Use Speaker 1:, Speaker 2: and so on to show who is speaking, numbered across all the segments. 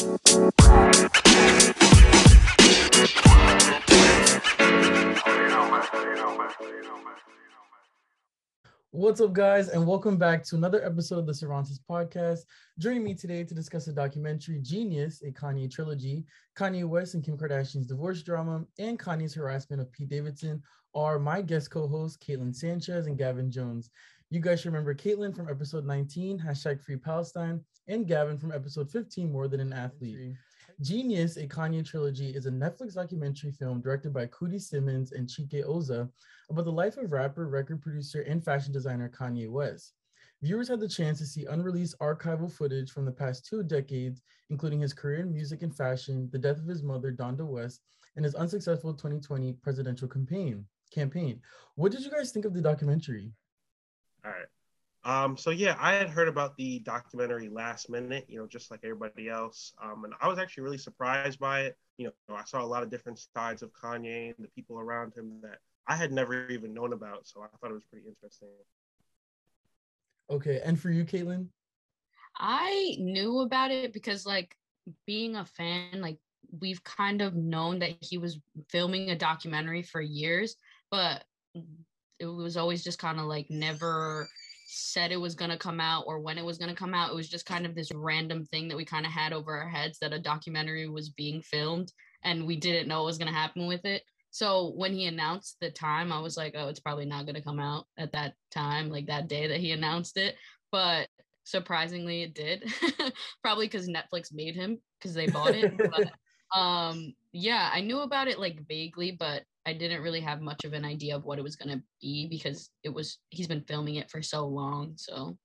Speaker 1: What's up, guys, and welcome back to another episode of the Cervantes podcast. Joining me today to discuss the documentary Genius, a Kanye trilogy, Kanye West and Kim Kardashian's divorce drama, and Kanye's harassment of Pete Davidson are my guest co hosts, Kaithlyn Sanchez and Gavin Jones. You guys should remember Kaithlyn from episode 19, hashtag Free Palestine, and Gavin from episode 15, More Than an Athlete. Genius, a Kanye trilogy, is a Netflix documentary film directed by Coodie Simmons and Chike Ozah about the life of rapper, record producer, and fashion designer Kanye West. Viewers had the chance to see unreleased archival footage from the past two decades, including his career in music and fashion, the death of his mother, Donda West, and his unsuccessful 2020 presidential campaign. Campaign. What did you guys think of the documentary?
Speaker 2: All right. Um, so yeah, I had heard about the documentary last minute, you know, just like everybody else. Um, and I was actually really surprised by it. You know, I saw a lot of different sides of Kanye and the people around him that I had never even known about. So I thought it was pretty interesting.
Speaker 1: Okay. And for you, Kaithlyn?
Speaker 3: I knew about it because like being a fan, like we've kind of known that he was filming a documentary for years, but it was always just kind of like never said it was going to come out or when it was going to come out. It was just kind of this random thing that we kind of had over our heads that a documentary was being filmed and we didn't know what was going to happen with it. So when he announced the time, I was like, oh, it's probably not going to come out at that time, like that day that he announced it. But surprisingly, it did. probably because Netflix made him because they bought it. but, um, yeah, I knew about it like vaguely, but I didn't really have much of an idea of what it was going to be because it was he's been filming it for so long so.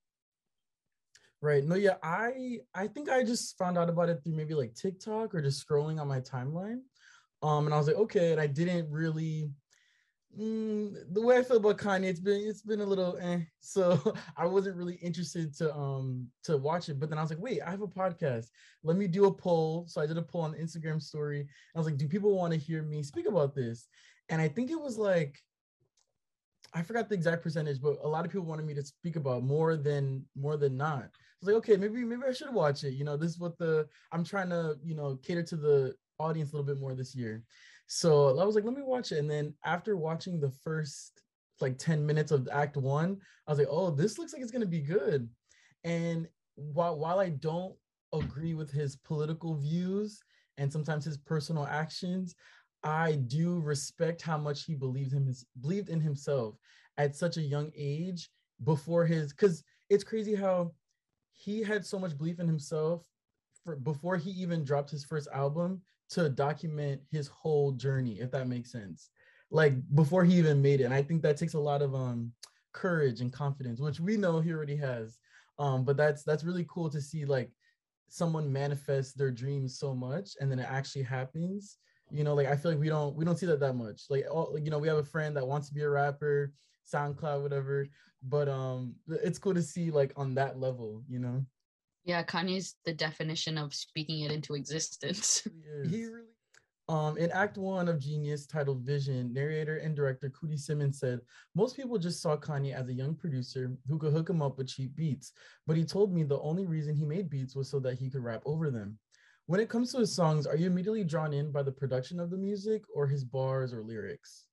Speaker 1: Right no yeah i i think i just found out about it through maybe like tiktok or just scrolling on my timeline um and i was like okay and i didn't really mm, the way i feel about kanye it's been it's been a little eh. so i wasn't really interested to um to watch it but then i was like wait i have a podcast let me do a poll so i did a poll on the instagram story i was like do people want to hear me speak about this and I think it was like I forgot the exact percentage, but a lot of people wanted me to speak about more than more than not. I was like, okay, maybe maybe I should watch it. You know, this is what the I'm trying to you know cater to the audience a little bit more this year. So I was like, let me watch it. And then after watching the first like 10 minutes of act one, I was like, oh, this looks like it's gonna be good. And while while I don't agree with his political views and sometimes his personal actions, I do respect how much he believed him believed in himself at such a young age before his because it's crazy how he had so much belief in himself for before he even dropped his first album to document his whole journey if that makes sense. Like before he even made it and i think that takes a lot of um courage and confidence which we know he already has. Um but that's that's really cool to see like someone manifest their dreams so much and then it actually happens. You know like i feel like we don't we don't see that that much. Like all like, you know we have a friend that wants to be a rapper soundcloud whatever but um it's cool to see like on that level you know
Speaker 3: yeah kanye's the definition of speaking it into existence
Speaker 1: he really um, in Act One of Genius, titled Vision, narrator and director Coodie Simmons said, Most people just saw Kanye as a young producer who could hook him up with cheap beats, but he told me the only reason he made beats was so that he could rap over them. When it comes to his songs, are you immediately drawn in by the production of the music or his bars or lyrics?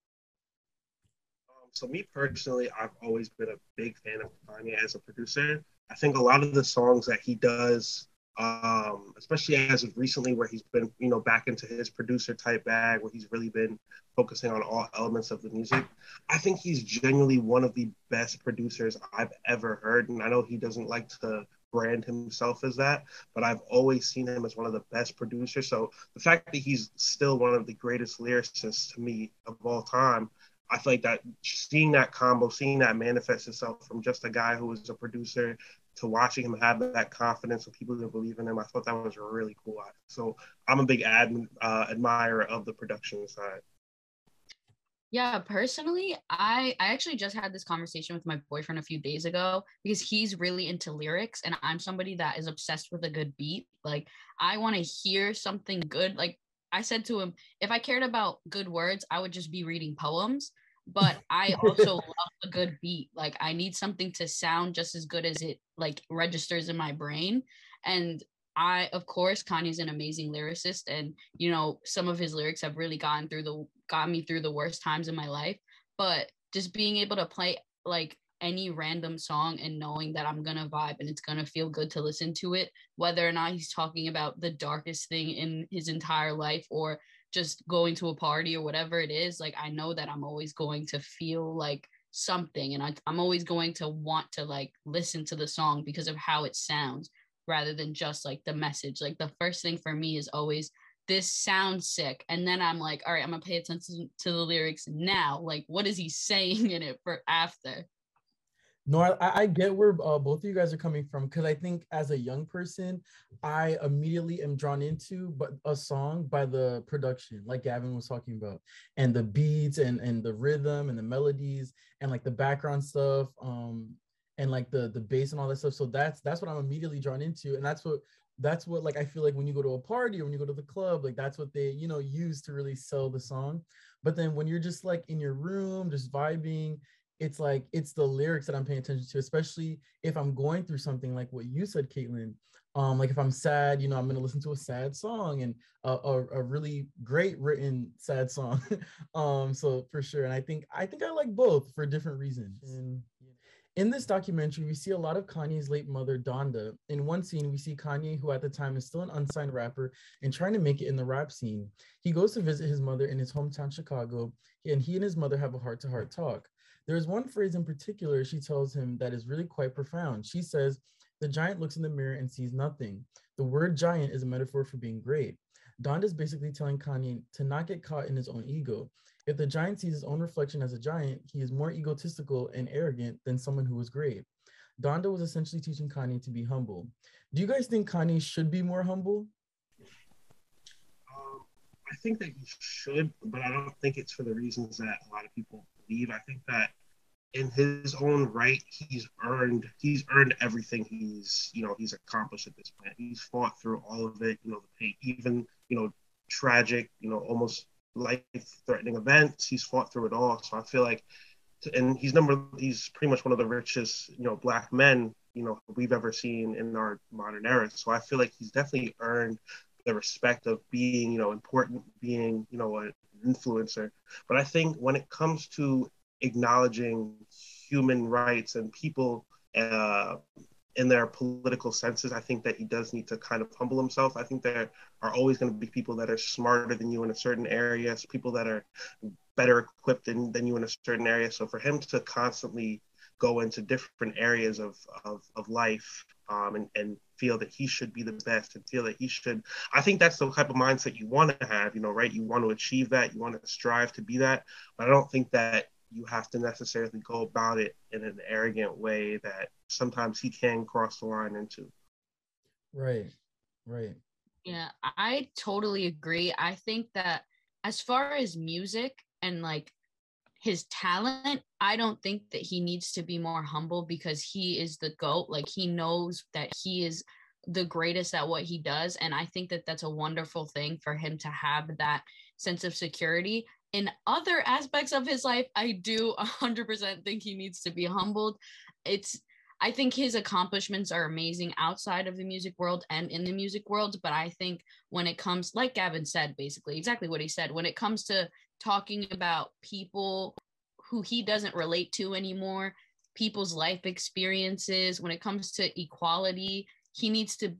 Speaker 2: Um, so me personally, I've always been a big fan of Kanye as a producer. I think a lot of the songs that he does, um, especially as of recently, where he's been, you know, back into his producer type bag, where he's really been focusing on all elements of the music. I think he's genuinely one of the best producers I've ever heard, and I know he doesn't like to brand himself as that, but I've always seen him as one of the best producers. So the fact that he's still one of the greatest lyricists to me of all time, I feel like that seeing that combo, seeing that manifest itself from just a guy who was a producer to watching him have that confidence and people that believe in him, I thought that was really cool. So I'm a big ad, uh, admirer of the production side.
Speaker 3: Yeah, personally, I I actually just had this conversation with my boyfriend a few days ago because he's really into lyrics and I'm somebody that is obsessed with a good beat. Like I want to hear something good. Like I said to him, if I cared about good words, I would just be reading poems, but I also love a good beat. Like I need something to sound just as good as it like registers in my brain. And I of course Kanye's an amazing lyricist and you know some of his lyrics have really gotten through the got me through the worst times in my life but just being able to play like any random song and knowing that I'm gonna vibe and it's gonna feel good to listen to it, whether or not he's talking about the darkest thing in his entire life or just going to a party or whatever it is, like I know that I'm always going to feel like something and I, I'm always going to want to like listen to the song because of how it sounds rather than just like the message. Like the first thing for me is always this sounds sick. And then I'm like, all right, I'm gonna pay attention to the lyrics now. Like, what is he saying in it for after?
Speaker 1: No, I, I get where uh, both of you guys are coming from because I think as a young person, I immediately am drawn into but a song by the production, like Gavin was talking about, and the beats and and the rhythm and the melodies and like the background stuff, um, and like the the bass and all that stuff. So that's that's what I'm immediately drawn into, and that's what that's what like I feel like when you go to a party or when you go to the club, like that's what they you know use to really sell the song. But then when you're just like in your room, just vibing it's like it's the lyrics that I'm paying attention to, especially if I'm going through something like what you said, Kaithlyn. Um, like if I'm sad, you know, I'm gonna listen to a sad song and a, a, a really great written sad song. um, so for sure, and I think I think I like both for different reasons. And in this documentary, we see a lot of Kanye's late mother, Donda. In one scene, we see Kanye, who at the time is still an unsigned rapper and trying to make it in the rap scene. He goes to visit his mother in his hometown, Chicago, and he and his mother have a heart to heart talk. There is one phrase in particular she tells him that is really quite profound. She says, The giant looks in the mirror and sees nothing. The word giant is a metaphor for being great. Donda is basically telling Kanye to not get caught in his own ego. If the giant sees his own reflection as a giant, he is more egotistical and arrogant than someone who is great. Donda was essentially teaching Kanye to be humble. Do you guys think Kanye should be more humble?
Speaker 2: Um, I think that he should, but I don't think it's for the reasons that a lot of people I think that in his own right, he's earned he's earned everything he's you know he's accomplished at this point. He's fought through all of it. You know, the pain, even you know tragic, you know, almost life-threatening events. He's fought through it all. So I feel like, and he's number he's pretty much one of the richest you know black men you know we've ever seen in our modern era. So I feel like he's definitely earned the respect of being you know important, being you know an influencer. But I think when it comes to acknowledging human rights and people uh, in their political senses, I think that he does need to kind of humble himself. I think there are always going to be people that are smarter than you in a certain area, people that are better equipped than, than you in a certain area. So for him to constantly go into different areas of, of, of life um, and, and feel that he should be the best and feel that he should, I think that's the type of mindset you want to have, you know, right? You want to achieve that, you want to strive to be that. But I don't think that you have to necessarily go about it in an arrogant way that sometimes he can cross the line into.
Speaker 1: Right, right.
Speaker 3: Yeah, I totally agree. I think that as far as music and like his talent, I don't think that he needs to be more humble because he is the GOAT. Like he knows that he is the greatest at what he does. And I think that that's a wonderful thing for him to have that sense of security in other aspects of his life, I do 100% think he needs to be humbled. It's I think his accomplishments are amazing outside of the music world and in the music world, but I think when it comes like Gavin said basically exactly what he said, when it comes to talking about people who he doesn't relate to anymore, people's life experiences, when it comes to equality, he needs to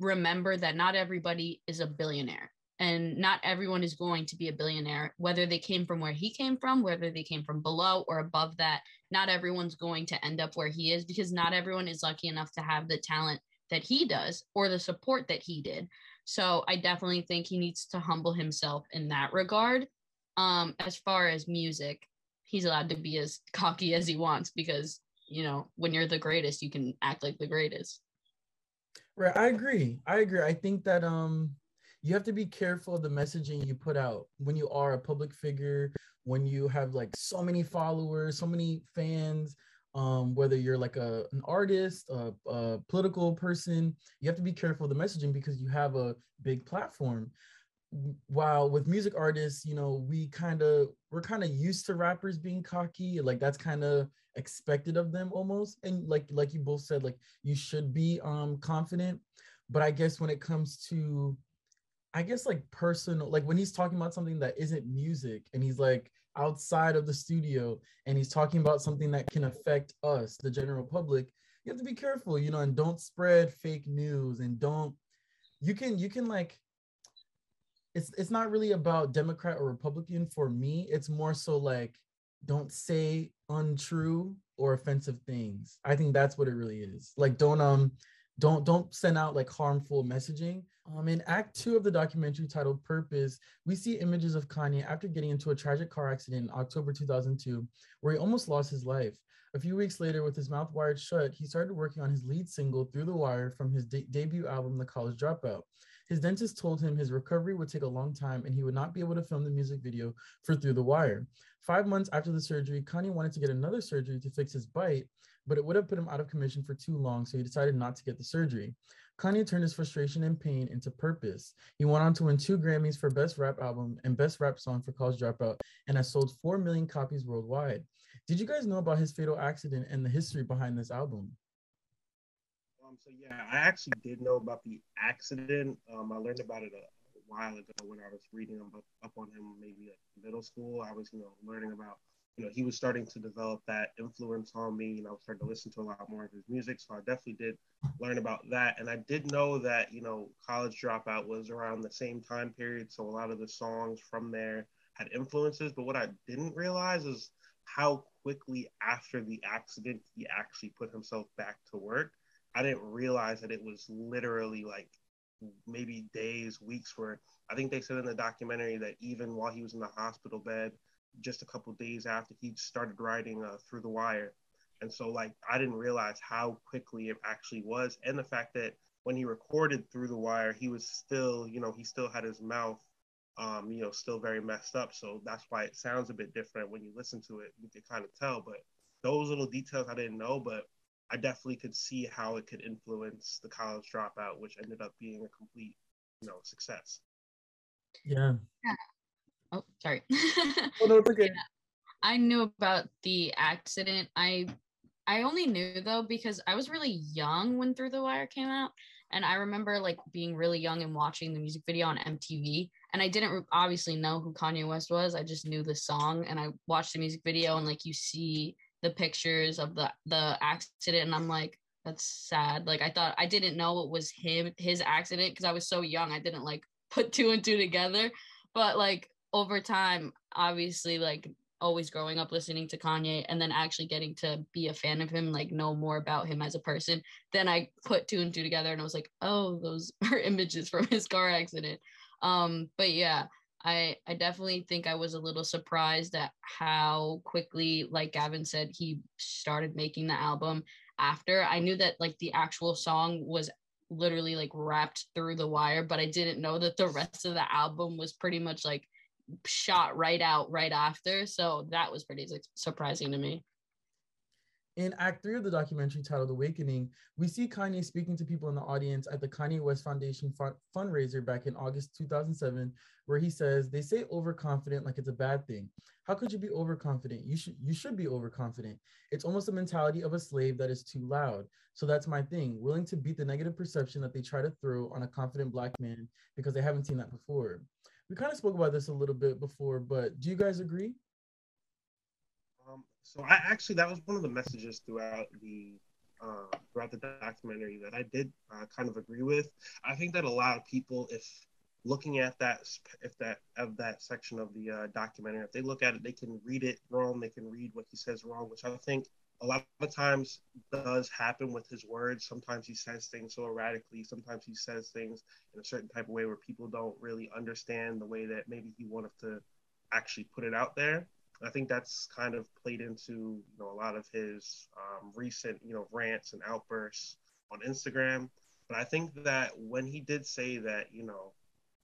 Speaker 3: remember that not everybody is a billionaire and not everyone is going to be a billionaire whether they came from where he came from whether they came from below or above that not everyone's going to end up where he is because not everyone is lucky enough to have the talent that he does or the support that he did. So i definitely think he needs to humble himself in that regard um as far as music he's allowed to be as cocky as he wants because you know when you're the greatest you can act like the greatest.
Speaker 1: Right i agree. I agree. I think that um you have to be careful of the messaging you put out when you are a public figure, when you have like so many followers, so many fans, um, whether you're like a, an artist, a, a political person, you have to be careful of the messaging because you have a big platform while with music artists you know we kind of we're kind of used to rappers being cocky like that's kind of expected of them almost and like like you both said like you should be um confident but I guess when it comes to I guess like personal, like when he's talking about something that isn't music and he's like outside of the studio and he's talking about something that can affect us, the general public, you have to be careful, you know, and don't spread fake news and don't you can you can like it's it's not really about Democrat or Republican for me. It's more so like don't say untrue or offensive things. I think that's what it really is. Like don't um don't don't send out like harmful messaging. Um, in Act Two of the documentary titled "Purpose," we see images of Kanye after getting into a tragic car accident in October 2002, where he almost lost his life. A few weeks later, with his mouth wired shut, he started working on his lead single "Through the Wire" from his de- debut album, The College Dropout. His dentist told him his recovery would take a long time and he would not be able to film the music video for Through the Wire. Five months after the surgery, Kanye wanted to get another surgery to fix his bite, but it would have put him out of commission for too long, so he decided not to get the surgery. Kanye turned his frustration and pain into purpose. He went on to win two Grammys for Best Rap Album and Best Rap Song for College Dropout and has sold 4 million copies worldwide. Did you guys know about his fatal accident and the history behind this album?
Speaker 2: Um, so yeah, I actually did know about the accident. Um, I learned about it a, a while ago when I was reading up, up on him, maybe at middle school. I was, you know, learning about, you know, he was starting to develop that influence on me, and I was starting to listen to a lot more of his music. So I definitely did learn about that, and I did know that, you know, College Dropout was around the same time period, so a lot of the songs from there had influences. But what I didn't realize is how quickly after the accident he actually put himself back to work. I didn't realize that it was literally like maybe days, weeks where I think they said in the documentary that even while he was in the hospital bed, just a couple days after he started writing uh, through the wire. And so like I didn't realize how quickly it actually was. And the fact that when he recorded through the wire, he was still, you know, he still had his mouth um, you know, still very messed up. So that's why it sounds a bit different when you listen to it. You can kind of tell, but those little details I didn't know, but I definitely could see how it could influence the college dropout, which ended up being a complete, you know, success.
Speaker 1: Yeah.
Speaker 3: yeah. Oh, sorry.
Speaker 1: oh, no, it's okay.
Speaker 3: Yeah. I knew about the accident. I I only knew though because I was really young when Through the Wire came out. And I remember like being really young and watching the music video on MTV. And I didn't obviously know who Kanye West was. I just knew the song and I watched the music video and like you see the pictures of the the accident and I'm like that's sad. Like I thought I didn't know it was him his accident because I was so young. I didn't like put two and two together. But like over time, obviously like always growing up listening to Kanye and then actually getting to be a fan of him, like know more about him as a person. Then I put two and two together and I was like, oh, those are images from his car accident. Um, but yeah, I I definitely think I was a little surprised at how quickly, like Gavin said, he started making the album after. I knew that like the actual song was literally like rapped through the wire, but I didn't know that the rest of the album was pretty much like shot right out right after. So that was pretty surprising to me.
Speaker 1: In Act Three of the documentary titled Awakening, we see Kanye speaking to people in the audience at the Kanye West Foundation fund- fundraiser back in August 2007, where he says, "They say overconfident like it's a bad thing. How could you be overconfident? You should you should be overconfident. It's almost a mentality of a slave that is too loud. So that's my thing, willing to beat the negative perception that they try to throw on a confident black man because they haven't seen that before." we kind of spoke about this a little bit before, but do you guys agree?
Speaker 2: So I actually that was one of the messages throughout the uh, throughout the documentary that I did uh, kind of agree with. I think that a lot of people, if looking at that, if that of that section of the uh, documentary, if they look at it, they can read it wrong. They can read what he says wrong, which I think a lot of times does happen with his words. Sometimes he says things so erratically. Sometimes he says things in a certain type of way where people don't really understand the way that maybe he wanted to actually put it out there. I think that's kind of played into you know a lot of his um, recent you know rants and outbursts on Instagram. But I think that when he did say that you know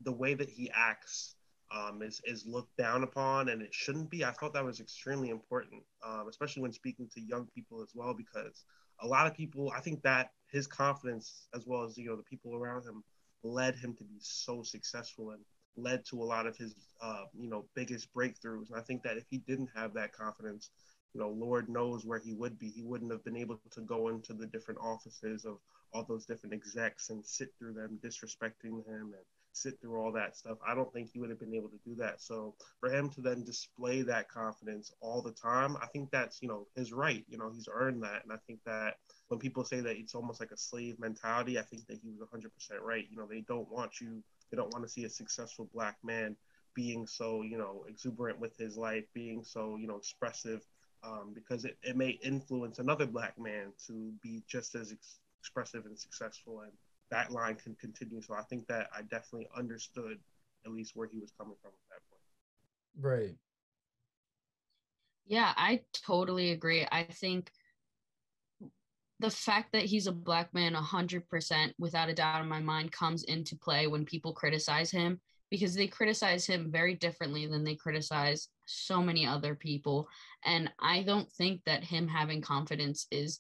Speaker 2: the way that he acts um, is is looked down upon, and it shouldn't be. I thought that was extremely important, um, especially when speaking to young people as well, because a lot of people, I think that his confidence, as well as you know the people around him, led him to be so successful and led to a lot of his uh, you know biggest breakthroughs. And I think that if he didn't have that confidence, you know, Lord knows where he would be. He wouldn't have been able to go into the different offices of all those different execs and sit through them disrespecting him and sit through all that stuff. I don't think he would have been able to do that. So for him to then display that confidence all the time, I think that's, you know, his right. You know, he's earned that. And I think that when people say that it's almost like a slave mentality, I think that he was 100% right. You know, they don't want you, they don't want to see a successful black man being so, you know, exuberant with his life, being so, you know, expressive, um, because it, it may influence another black man to be just as ex- expressive and successful. And that line can continue. So I think that I definitely understood at least where he was coming from at that point.
Speaker 1: Right.
Speaker 3: Yeah, I totally agree. I think the fact that he's a black man 100% without a doubt in my mind comes into play when people criticize him because they criticize him very differently than they criticize so many other people and i don't think that him having confidence is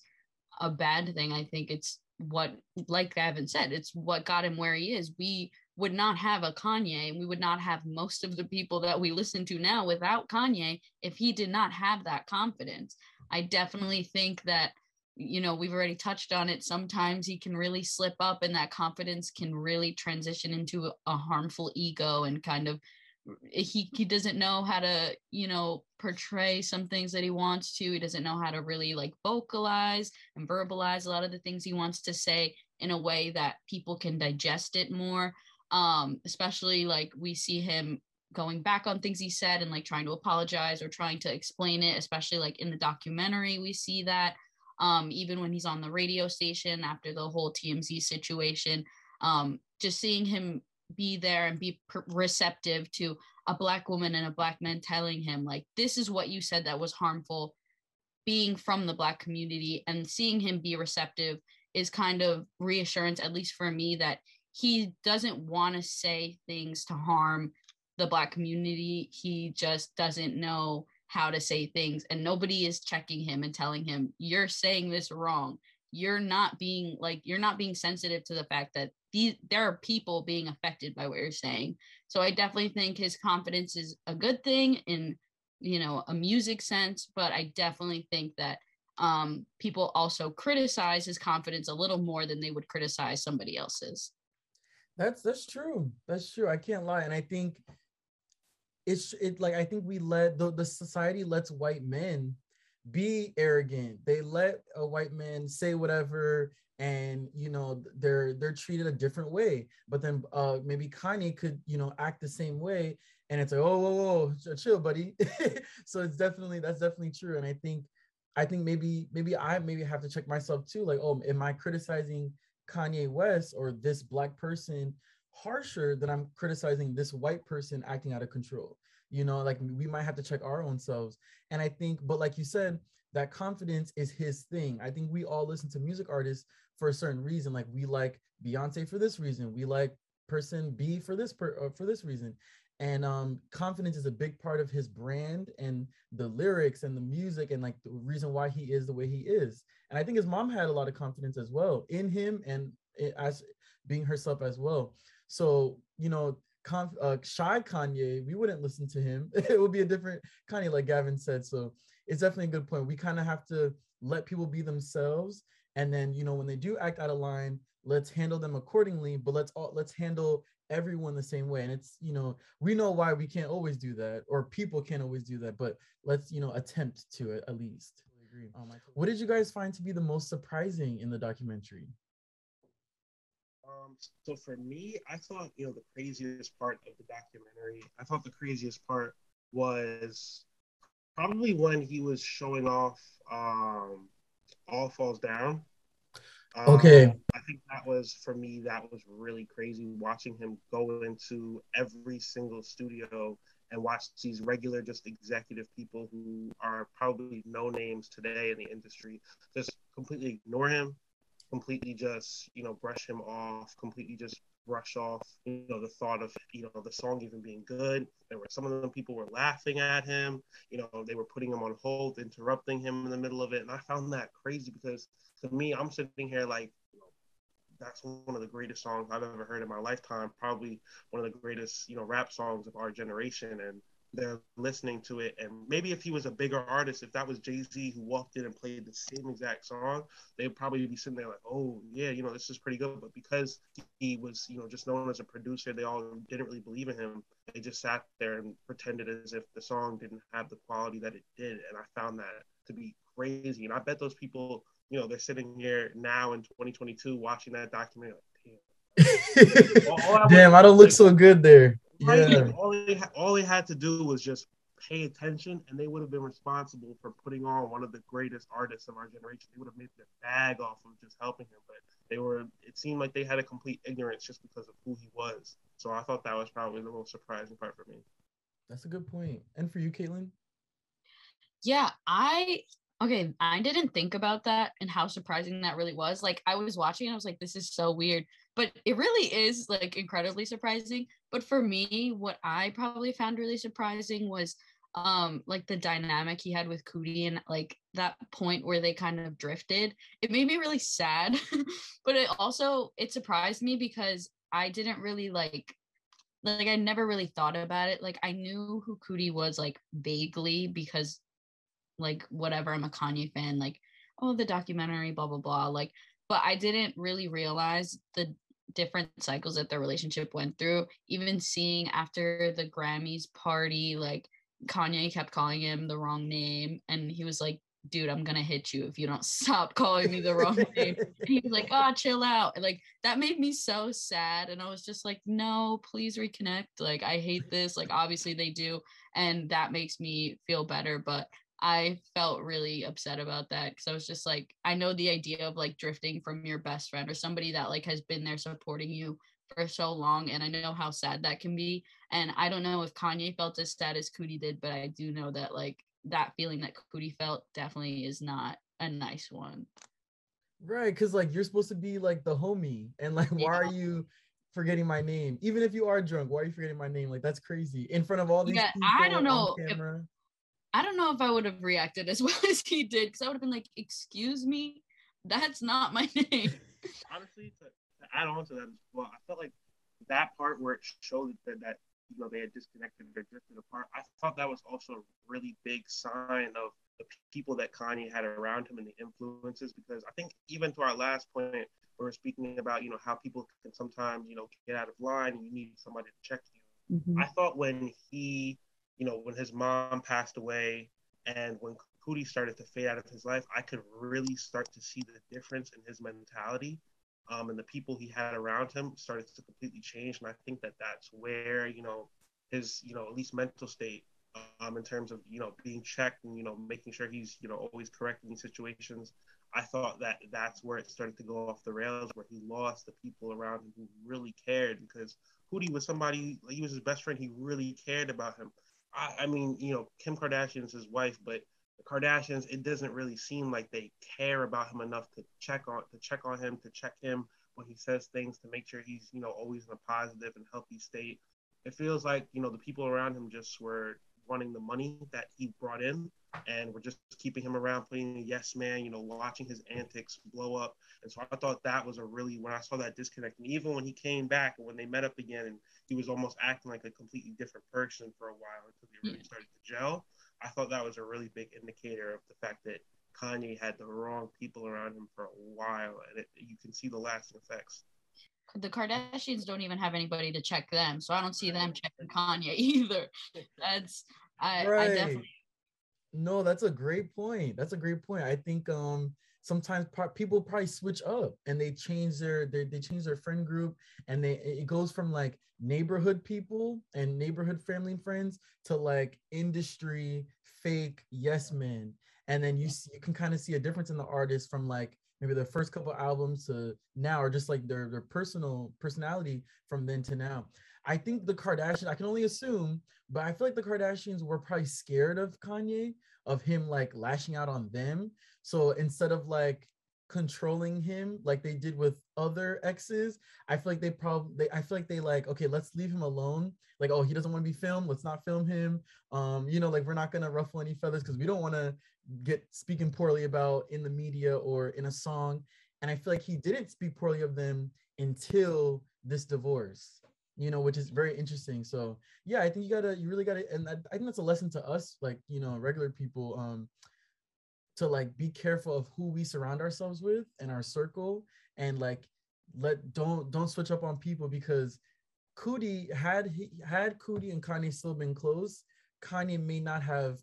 Speaker 3: a bad thing i think it's what like Gavin said, it's what got him where he is. We would not have a Kanye and we would not have most of the people that we listen to now without Kanye if he did not have that confidence. I definitely think that you know we've already touched on it sometimes he can really slip up and that confidence can really transition into a harmful ego and kind of he he doesn't know how to you know portray some things that he wants to he doesn't know how to really like vocalize and verbalize a lot of the things he wants to say in a way that people can digest it more um especially like we see him going back on things he said and like trying to apologize or trying to explain it especially like in the documentary we see that um even when he's on the radio station after the whole TMZ situation um just seeing him be there and be per- receptive to a black woman and a black man telling him like this is what you said that was harmful being from the black community and seeing him be receptive is kind of reassurance at least for me that he doesn't want to say things to harm the black community. He just doesn't know how to say things and nobody is checking him and telling him you're saying this wrong. You're not being like you're not being sensitive to the fact that these there are people being affected by what you're saying. So i definitely think his confidence is a good thing in you know a music sense but i definitely think that um people also criticize his confidence a little more than they would criticize somebody else's.
Speaker 1: That's that's true. That's true. I can't lie. And i think it's it like i think we let the, the society lets white men be arrogant. They let a white man say whatever and you know they're they're treated a different way. But then uh maybe kanye could you know act the same way and it's like oh whoa whoa chill buddy. So it's definitely that's definitely true. And i think i think maybe maybe i maybe have to check myself too. Like oh am i criticizing kanye west or this black person harsher than i'm criticizing this white person acting out of control you know like we might have to check our own selves and i think but like you said that confidence is his thing i think we all listen to music artists for a certain reason. Like we like Beyonce for this reason. We like person B for this per, uh, for this reason. And um, confidence is a big part of his brand and the lyrics and the music and like the reason why he is the way he is. And I think his mom had a lot of confidence as well in him and as being herself as well. So you know, conf, uh, shy Kanye, we wouldn't listen to him. it would be a different Kanye, like Gavin said. So it's definitely a good point. We kind of have to let people be themselves and then you know when they do act out of line let's handle them accordingly but let's all let's handle everyone the same way and it's you know we know why we can't always do that or people can't always do that but let's you know attempt to it at least um, what did you guys find to be the most surprising in the documentary
Speaker 2: um, so for me, I thought you know the craziest part of the documentary. I thought the craziest part was probably when he was showing off um, all falls down.
Speaker 1: Um, okay.
Speaker 2: I think that was for me. That was really crazy watching him go into every single studio and watch these regular, just executive people who are probably no names today in the industry just completely ignore him, completely just you know brush him off, completely just brush off you know the thought of you know the song even being good. There were some of them people were laughing at him you know they were putting him on hold interrupting him in the middle of it. And i found that crazy because to me i'm sitting here like that's one of the greatest songs i've ever heard in my lifetime probably one of the greatest you know rap songs of our generation. And they're listening to it. And maybe if he was a bigger artist, if that was Jay Z who walked in and played the same exact song, they'd probably be sitting there like, oh, yeah, you know, this is pretty good. But because he was, you know, just known as a producer, they all didn't really believe in him. They just sat there and pretended as if the song didn't have the quality that it did. And I found that to be crazy. And I bet those people, you know, they're sitting here now in 2022 watching that documentary like,
Speaker 1: damn. all, all I damn, I don't look so good there.
Speaker 2: Yeah. All they all they had to do was just pay attention, and they would have been responsible for putting on one of the greatest artists of our generation. They would have made their bag off of just helping him, but they were. It seemed like they had a complete ignorance just because of who he was. So I thought that was probably the most surprising part for me.
Speaker 1: That's a good point. And for you, Kaithlyn?
Speaker 3: Yeah, I okay. I didn't think about that and how surprising that really was. Like I was watching, I was like, this is so weird but it really is like incredibly surprising but for me what i probably found really surprising was um like the dynamic he had with Coodie and like that point where they kind of drifted. It made me really sad but it also it surprised me because i didn't really like like i never really thought about it. Like i knew who Coodie was like vaguely because like whatever i'm a kanye fan like oh the documentary blah blah blah like but I didn't really realize the different cycles that their relationship went through. Even seeing after the Grammys party, like Kanye kept calling him the wrong name, and he was like, dude, I'm gonna hit you if you don't stop calling me the wrong name. And he was like, oh, chill out. And like that made me so sad. And I was just like, no, please reconnect. Like, I hate this. Like, obviously they do. And that makes me feel better. But I felt really upset about that because I was just like, I know the idea of like drifting from your best friend or somebody that like has been there supporting you for so long, and I know how sad that can be. And I don't know if Kanye felt as sad as Coodie did, but I do know that like that feeling that Coodie felt definitely is not a nice one.
Speaker 1: Right, because like you're supposed to be like the homie, and like why yeah. are you forgetting my name? Even if you are drunk, why are you forgetting my name? Like that's crazy in front of all these. Yeah,
Speaker 3: I don't know. If, I don't know if I would have reacted as well as he did because I would have been like, "Excuse me, that's not my name."
Speaker 2: Honestly, to, add on to that as well, I felt like that part where it showed that, that you know they had disconnected or drifted apart. I thought that was also a really big sign of the people that Kanye had around him and the influences. Because I think even to our last point, we were speaking about you know how people can sometimes you know get out of line and you need somebody to check you. Mm-hmm. I thought when he you know, when his mom passed away and when Coodie started to fade out of his life, I could really start to see the difference in his mentality. Um, and the people he had around him started to completely change. And I think that that's where, you know, his, you know, at least mental state um, in terms of, you know, being checked and, you know, making sure he's, you know, always correcting situations. I thought that that's where it started to go off the rails, where he lost the people around him who really cared because Coodie was somebody, he was his best friend. He really cared about him. I, I mean, you know, Kim Kardashian's his wife, but the Kardashians, it doesn't really seem like they care about him enough to check on to check on him, to check him when he says things, to make sure he's, you know, always in a positive and healthy state. It feels like, you know, the people around him just were wanting the money that he brought in and we're just keeping him around playing a yes man, you know, watching his antics blow up. And so I thought that was a really when I saw that disconnect, and even when he came back and when they met up again, and he was almost acting like a completely different person for a while until they really mm. started to gel. I thought that was a really big indicator of the fact that Kanye had the wrong people around him for a while, and it, you can see the lasting effects.
Speaker 3: The Kardashians don't even have anybody to check them, so I don't see them checking Kanye either. That's I, right. I definitely
Speaker 1: no, that's a great point. That's a great point. I think um sometimes pro- people probably switch up and they change their, their they change their friend group and they it goes from like neighborhood people and neighborhood family and friends to like industry fake yes men and then you see, you can kind of see a difference in the artist from like maybe their first couple albums to now or just like their their personal personality from then to now I think the Kardashians, I can only assume, but I feel like the Kardashians were probably scared of Kanye, of him like lashing out on them. So instead of like controlling him like they did with other exes, I feel like they probably I feel like they like, okay, let's leave him alone. Like, oh, he doesn't want to be filmed, let's not film him. Um, you know, like we're not gonna ruffle any feathers because we don't want to get speaking poorly about in the media or in a song. And I feel like he didn't speak poorly of them until this divorce you know, which is very interesting. So yeah, I think you gotta, you really gotta, and I, I think that's a lesson to us, like you know, regular people, um, to like be careful of who we surround ourselves with in our circle, and like let don't don't switch up on people because Coodie had he had Coodie and Kanye still been close, Kanye may not have,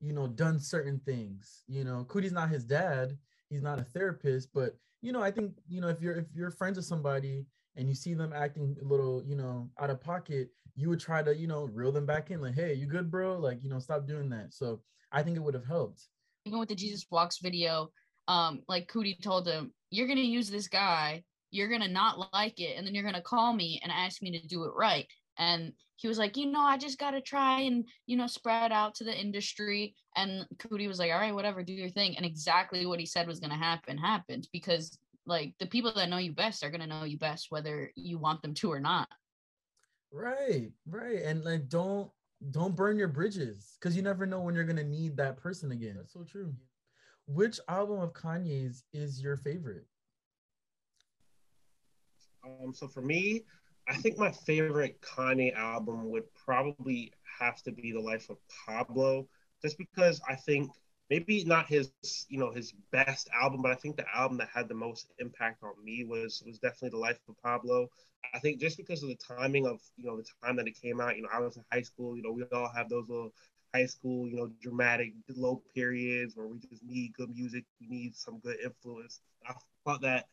Speaker 1: you know, done certain things. You know, Coodie's not his dad, he's not a therapist, but you know, I think you know if you're if you're friends with somebody and you see them acting a little, you know, out of pocket, you would try to, you know, reel them back in, like, hey, you good, bro? Like, you know, stop doing that. So I think it would have helped.
Speaker 3: Even with the Jesus Walks video, um, like Coodie told him, you're gonna use this guy, you're gonna not like it, and then you're gonna call me and ask me to do it right. And he was like, you know, I just gotta try and you know spread out to the industry. And Coodie was like, all right, whatever, do your thing. And exactly what he said was gonna happen happened because like the people that know you best are gonna know you best whether you want them to or not.
Speaker 1: Right, right, and like don't don't burn your bridges because you never know when you're gonna need that person again. That's so true. Which album of Kanye's is your favorite?
Speaker 2: Um, so for me, I think my favorite Kanye album would probably have to be The Life of Pablo, just because I think maybe not his you know his best album, but I think the album that had the most impact on me was was definitely The Life of Pablo. I think just because of the timing of you know the time that it came out, you know I was in high school, you know we all have those little high school, you know, dramatic low periods where we just need good music, we need some good influence. I thought that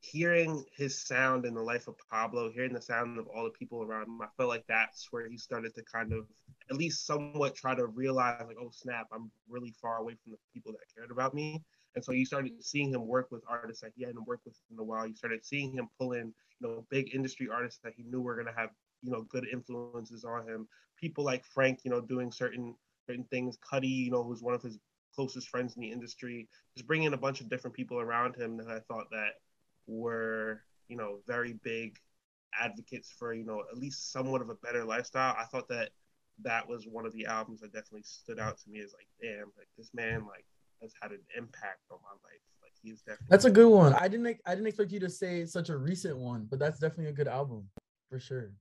Speaker 2: hearing his sound in the life of Pablo, hearing the sound of all the people around him, I felt like that's where he started to kind of at least somewhat try to realize like, oh snap, I'm really far away from the people that cared about me. And so you started seeing him work with artists that he hadn't worked with in a while. You started seeing him pull in, you know, big industry artists that he knew were gonna have, you know, good influences on him. People like Frank, you know, doing certain certain things. Cudi, you know, who's one of his closest friends in the industry, just bringing a bunch of different people around him that I thought that were, you know, very big advocates for, you know, at least somewhat of a better lifestyle. I thought that that was one of the albums that definitely stood out to me as like, damn, like this man like has had an impact on my life. Like he's definitely
Speaker 1: That's a good one. I didn't I didn't expect you to say such a recent one, but that's definitely a good album for sure.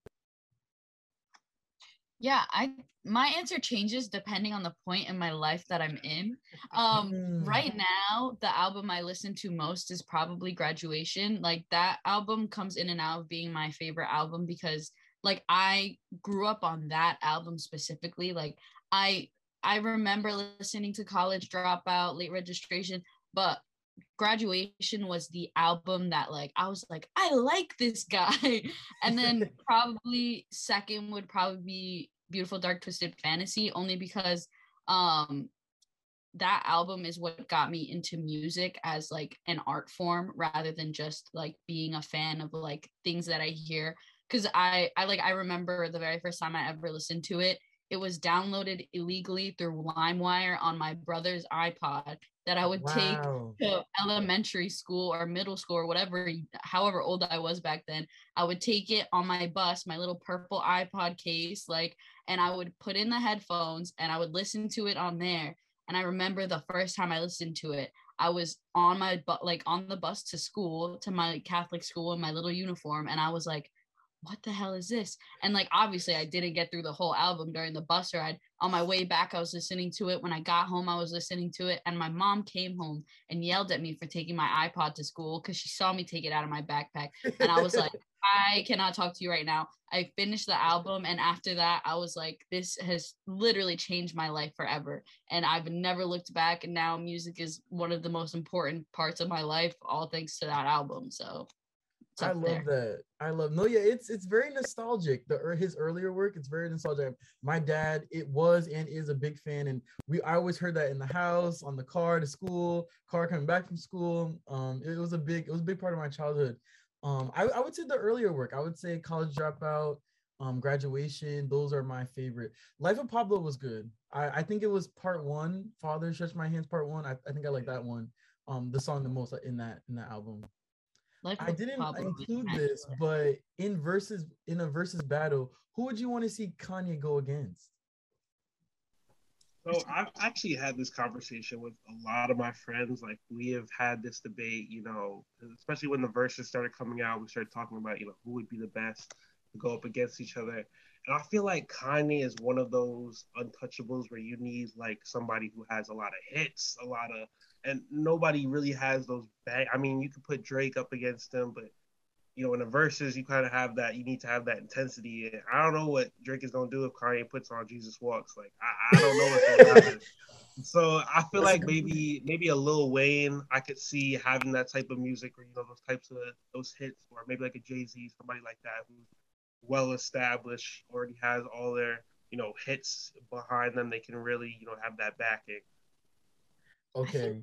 Speaker 3: Yeah, I my answer changes depending on the point in my life that I'm in. Um,
Speaker 1: Mm.
Speaker 3: right now, the album I listen to most is probably Graduation. Like that album comes in and out of being my favorite album because like I grew up on that album specifically. Like I I remember listening to College Dropout, Late Registration, but Graduation was the album that like I was like I like this guy. and then probably second would probably be Beautiful Dark Twisted Fantasy only because um that album is what got me into music as like an art form rather than just like being a fan of like things that I hear cuz I I like I remember the very first time I ever listened to it it was downloaded illegally through LimeWire on my brother's iPod that I would take to elementary school or middle school or whatever, however old I was back then, I would take it on my bus, my little purple iPod case, like, and I would put in the headphones and I would listen to it on there. And I remember the first time I listened to it, I was on my but like on the bus to school to my Catholic school in my little uniform, and I was like, "What the hell is this?" And like obviously, I didn't get through the whole album during the bus ride. On my way back, I was listening to it. When I got home, I was listening to it, and my mom came home and yelled at me for taking my iPod to school because she saw me take it out of my backpack, and I was like, I cannot talk to you right now. I finished the album, and after that, I was like, this has literally changed my life forever. And I've never looked back. And now music is one of the most important parts of my life, all thanks to that album. So
Speaker 1: I love
Speaker 3: there.
Speaker 1: that. I love no, yeah, it's it's very nostalgic. The ear- his earlier work, it's very nostalgic. My dad, it was and is a big fan, and we I always heard that in the house, on the car to school, car coming back from school. Um, it was a big, it was a big part of my childhood. Um, I, I would say the earlier work. I would say college dropout, um, graduation. Those are my favorite. Life of Pablo was good. I, I think it was part one. Father stretch my hands, part one. I, I think I like that one. Um, the song the most in that in that album.
Speaker 3: Life
Speaker 1: I didn't include this, but in versus in a versus battle, who would you want to see Kanye go against?
Speaker 2: So I've actually had this conversation with a lot of my friends. Like we have had this debate, you know, especially when the verses started coming out, we started talking about, you know, who would be the best. To go up against each other. And I feel like Kanye is one of those untouchables where you need like somebody who has a lot of hits, a lot of, and nobody really has those bang. I mean, you could put Drake up against him, but you know, in the verses, you kind of have that. You need to have that intensity. And I don't know what Drake is gonna do if Kanye puts on Jesus Walks. Like, I, I don't know what's gonna happen. So I feel like maybe maybe a Lil Wayne, I could see having that type of music or you know those types of those hits, or maybe like a Jay Z, somebody like that who's well established, already has all their you know hits behind them. They can really you know have that backing.
Speaker 1: Okay.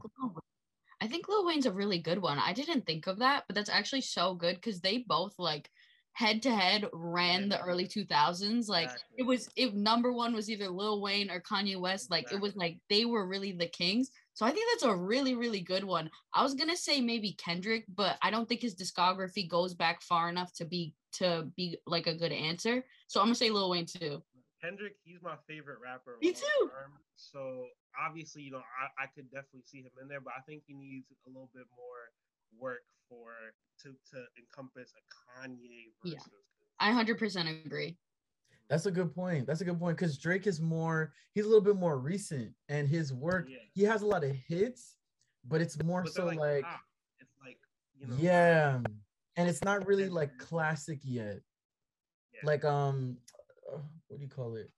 Speaker 3: I think Lil Wayne's a really good one. I didn't think of that, but that's actually so good because they both like head to head ran the early 2000s. Like exactly. it was, if number one was either Lil Wayne or Kanye West. Like exactly. it was like they were really the kings. So I think that's a really, really good one. I was gonna say maybe Kendrick, but I don't think his discography goes back far enough to be to be like a good answer. So I'm gonna say Lil Wayne too.
Speaker 2: Kendrick, he's my favorite rapper.
Speaker 3: Me too.
Speaker 2: Term. So obviously, you know, I, I could definitely see him in there, but I think he needs a little bit more work for to to encompass a Kanye versus. Yeah,
Speaker 3: I hundred percent agree.
Speaker 1: That's a good point. That's a good point because Drake is more. He's a little bit more recent, and his work. Yeah. He has a lot of hits, but it's more but so like, like
Speaker 2: it's like you know,
Speaker 1: yeah, and it's not really like classic yet. Yeah. Like um, uh, what do you call it?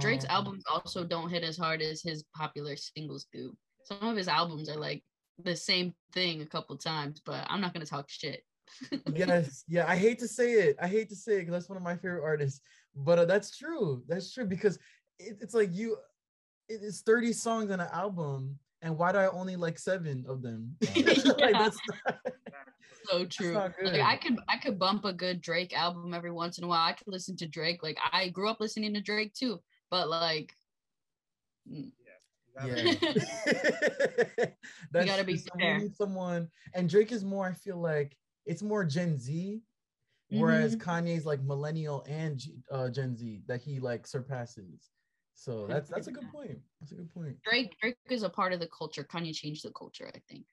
Speaker 3: Drake's um, albums also don't hit as hard as his popular singles do. Some of his albums are like the same thing a couple times, but I'm not gonna talk shit.
Speaker 1: yes, yeah, I hate to say it. I hate to say it because that's one of my favorite artists, but uh, that's true. That's true because it, it's like you, it is 30 songs on an album, and why do I only like seven of them? like,
Speaker 3: that's not, so true. Like I could I could bump a good Drake album every once in a while. I could listen to Drake. Like I grew up listening to Drake too, but like.
Speaker 1: Mm. Yeah. you
Speaker 3: gotta be fair.
Speaker 1: Someone and Drake is more. I feel like it's more Gen Z, whereas mm-hmm. Kanye's like millennial and uh, Gen Z that he like surpasses. So that's that's a good point. That's a good point.
Speaker 3: Drake Drake is a part of the culture. Kanye changed the culture. I think.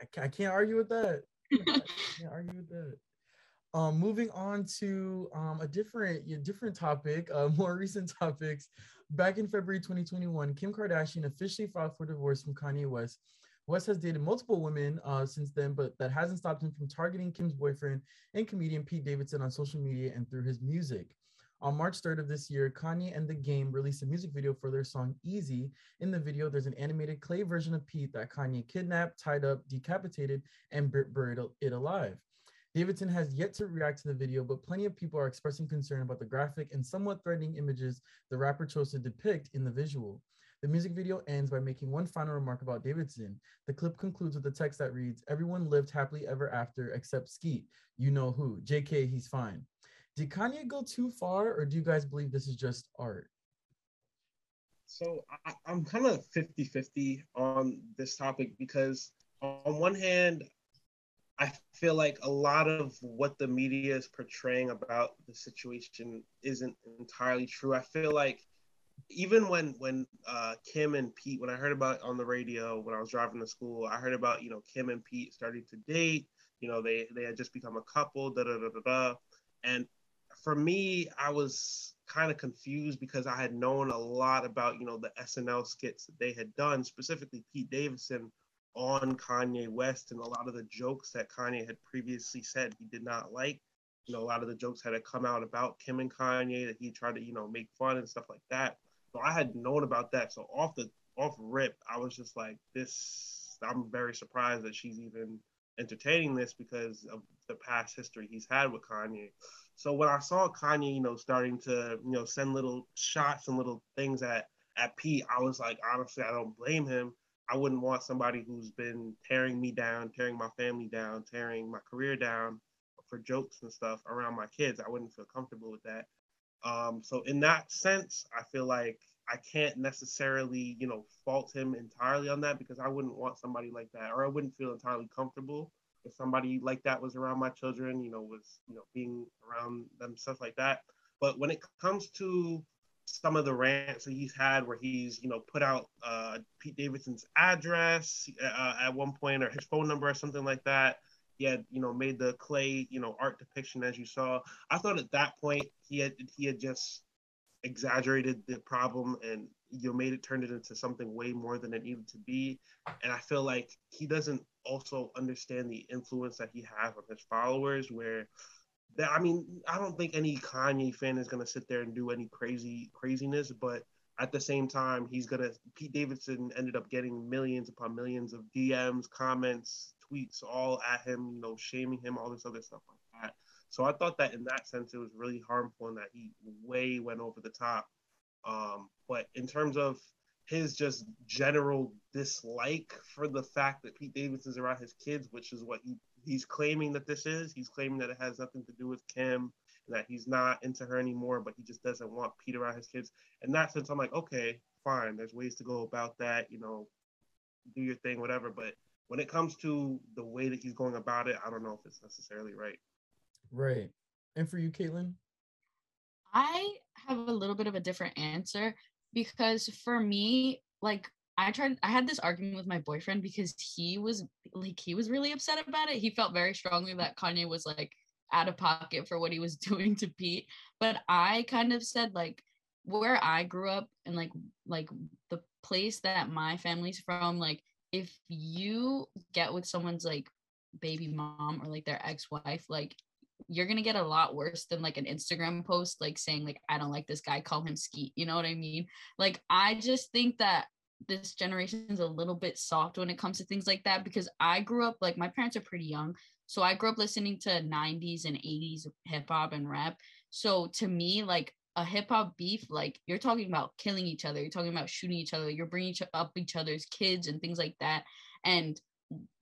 Speaker 1: I, I can't argue with that. I can't argue with that. Um, moving on to um, a different, different topic, uh, more recent topics. Back in February 2021, Kim Kardashian officially filed for divorce from Kanye West. West has dated multiple women uh, since then, but that hasn't stopped him from targeting Kim's boyfriend and comedian Pete Davidson on social media and through his music. On March 3rd of this year, Kanye and The Game released a music video for their song Easy. In the video, there's an animated clay version of Pete that Kanye kidnapped, tied up, decapitated, and buried it alive. Davidson has yet to react to the video, but plenty of people are expressing concern about the graphic and somewhat threatening images the rapper chose to depict in the visual. The music video ends by making one final remark about Davidson. The clip concludes with a text that reads, Everyone lived happily ever after except Skete. You know who. JK, he's fine. Did Kanye go too far, or do you guys believe this is just art?
Speaker 2: So I, am kind of 50 50 on this topic because, on one hand, I feel like a lot of what the media is portraying about the situation isn't entirely true. I feel like even when when uh, Kim and Pete, when I heard about on the radio when I was driving to school, I heard about you know Kim and Pete starting to date. You know they they had just become a couple. Da da da da da. And for me, I was kind of confused because I had known a lot about you know the SNL skits that they had done, specifically Pete Davidson on Kanye West, and a lot of the jokes that Kanye had previously said he did not like. You know, a lot of the jokes had to come out about Kim and Kanye that he tried to you know make fun and stuff like that. So I had known about that. So off the off rip, I was just like, this. I'm very surprised that she's even entertaining this because of the past history he's had with Kanye. So when I saw Kanye, you know, starting to, you know, send little shots and little things at at Pete, I was like, honestly, I don't blame him. I wouldn't want somebody who's been tearing me down, tearing my family down, tearing my career down for jokes and stuff around my kids. I wouldn't feel comfortable with that. Um, so in that sense, I feel like I can't necessarily, you know, fault him entirely on that because I wouldn't want somebody like that, or I wouldn't feel entirely comfortable if somebody like that was around my children, you know, was, you know, being around them, stuff like that. But when it comes to some of the rants that he's had where he's, you know, put out uh, Pete Davidson's address uh, at one point or his phone number or something like that, he had you know made the clay you know art depiction as you saw. I thought at that point he had he had just exaggerated the problem and you know made it turned it into something way more than it needed to be and i feel like he doesn't also understand the influence that he has on his followers where that i mean i don't think any kanye fan is to sit there and do any crazy craziness but at the same time he's to pete davidson ended up getting millions upon millions of dms comments tweets all at him you know shaming him all this other stuff like that so I thought that in that sense it was really harmful and that he way went over the top. Um, but in terms of his just general dislike for the fact that Pete Davidson's around his kids, which is what he he's claiming that this is. He's claiming that it has nothing to do with Kim and that he's not into her anymore, but he just doesn't want Pete around his kids. In that sense, I'm like, okay, fine. There's ways to go about that. You know, do your thing, whatever. But when it comes to the way that he's going about it, I don't know if it's necessarily right.
Speaker 1: Right. And for you, Kaithlyn?
Speaker 3: I have a little bit of a different answer because for me, like I tried I had this argument with my boyfriend because he was like he was really upset about it. He felt very strongly that Kanye was like out of pocket for what he was doing to Pete. But I kind of said like where I grew up and like like the place that my family's from, like if you get with someone's like baby mom or like their ex-wife, like you're gonna get a lot worse than like an Instagram post like saying like I don't like this guy, call him Skete. You know what I mean? Like I just think that this generation is a little bit soft when it comes to things like that because I grew up like my parents are pretty young. So I grew up listening to 90s and 80s hip hop and rap. So to me, like a hip hop beef, like you're talking about killing each other, you're talking about shooting each other, you're bringing up each other's kids and things like that. And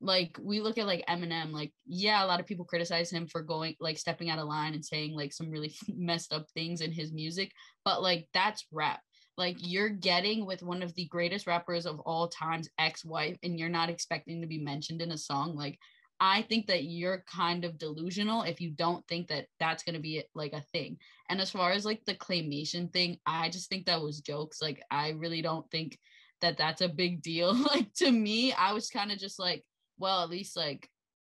Speaker 3: like we look at like Eminem, like yeah, a lot of people criticize him for going like stepping out of line and saying like some really messed up things in his music, but like that's rap. Like you're getting with one of the greatest rappers of all times, ex-wife, and you're not expecting to be mentioned in a song. Like I think that you're kind of delusional if you don't think that that's going to be like a thing. And as far as like the claymation thing, I just think that was jokes. Like I really don't think that that's a big deal. like to me, I was kind of just like, well, at least like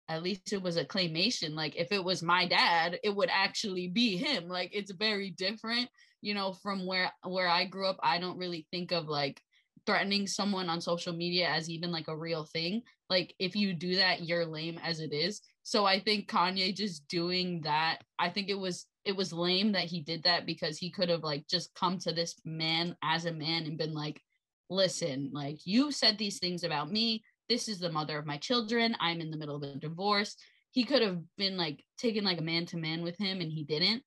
Speaker 3: at least it was a claymation. Like if it was my dad, it would actually be him. Like it's very different, you know, from where where I grew up. I don't really think of like threatening someone on social media as even like a real thing. Like if you do that, you're lame as it is. So I think Kanye just doing that, I think it was it was lame that he did that because he could have like just come to this man as a man and been like, listen, like you said these things about me. This is the mother of my children. I'm in the middle of a divorce. He could have been like taken like a man to man with him and he didn't.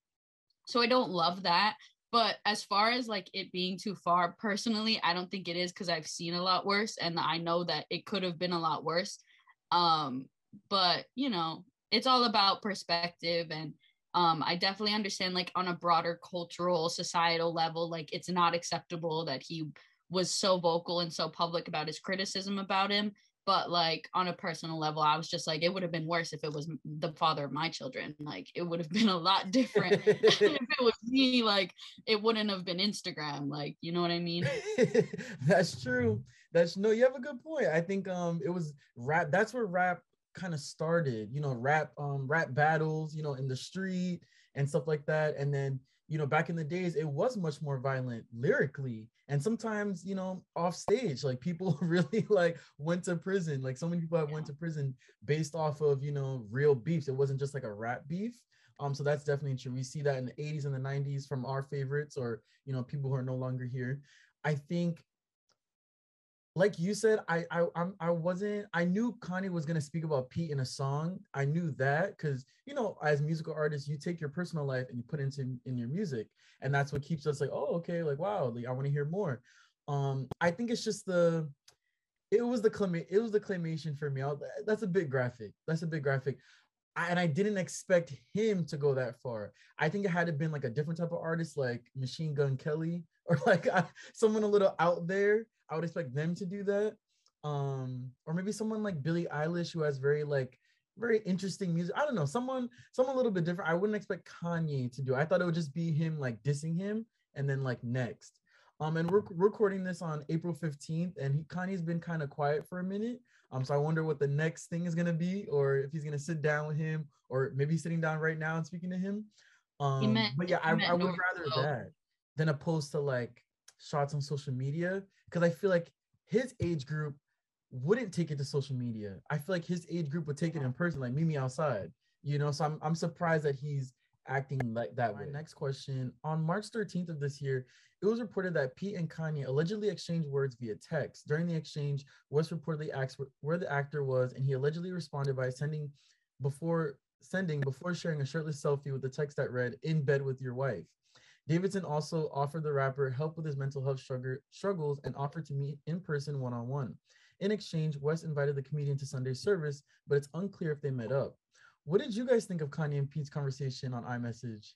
Speaker 3: So I don't love that. But as far as like it being too far, personally, I don't think it is because I've seen a lot worse and I know that it could have been a lot worse. Um, but you know, it's all about perspective and um, I definitely understand like on a broader cultural societal level, like it's not acceptable that he was so vocal and so public about his criticism about him but like on a personal level i was just like it would have been worse if it was the father of my children like it would have been a lot different. If it was me like it wouldn't have been instagram like you know what i mean?
Speaker 1: That's true. That's no you have a good point. I think um it was rap that's where rap kind of started you know rap um rap battles you know in the street and stuff like that and then you know, back in the days, it was much more violent lyrically. And sometimes, you know, off stage, like people really like went to prison. Like so many people have went to prison based off of, you know, real beefs. It wasn't just like a rap beef. Um, so that's definitely true. We see that in the 80s and the 90s from our favorites or, you know, people who are no longer here. I think like you said, I I I'm, I wasn't. I knew Kanye was gonna speak about Pete in a song. I knew that because you know, as musical artists, you take your personal life and you put it into in your music, and that's what keeps us like, oh, okay, like wow, like I want to hear more. Um, I think it's just the, it was the claim, it was the claymation for me. I'll, that's a big graphic. That's a big graphic. I, and I didn't expect him to go that far. I think it had to been like a different type of artist, like Machine Gun Kelly, or like I, someone a little out there I would expect them to do that. Um, or maybe someone like Billie Eilish who has very like very interesting music. I don't know, someone someone a little bit different. I wouldn't expect Kanye to do. I thought it would just be him like dissing him and then like next. Um, and we're recording this on April 15th, and he Kanye's been kind of quiet for a minute. Um, so I wonder what the next thing is gonna be, or if he's gonna sit down with him, or maybe sitting down right now and speaking to him. Um,
Speaker 3: meant-
Speaker 1: but yeah, I, I would rather that than opposed to like shots on social media because I feel like his age group wouldn't take it to social media. I feel like his age group would take it in person, like meet me outside. You know, so I'm I'm surprised that he's acting like that. My next question: On March 13th of this year, it was reported that Pete and Kanye allegedly exchanged words via text. During the exchange, West reportedly asked where the actor was, and he allegedly responded by sending before sending before sharing a shirtless selfie with the text that read "In bed with your wife." Davidson also offered the rapper help with his mental health struggles and offered to meet in person one on one. In exchange, West invited the comedian to Sunday's service, but it's unclear if they met up. What did you guys think of Kanye and Pete's conversation on iMessage?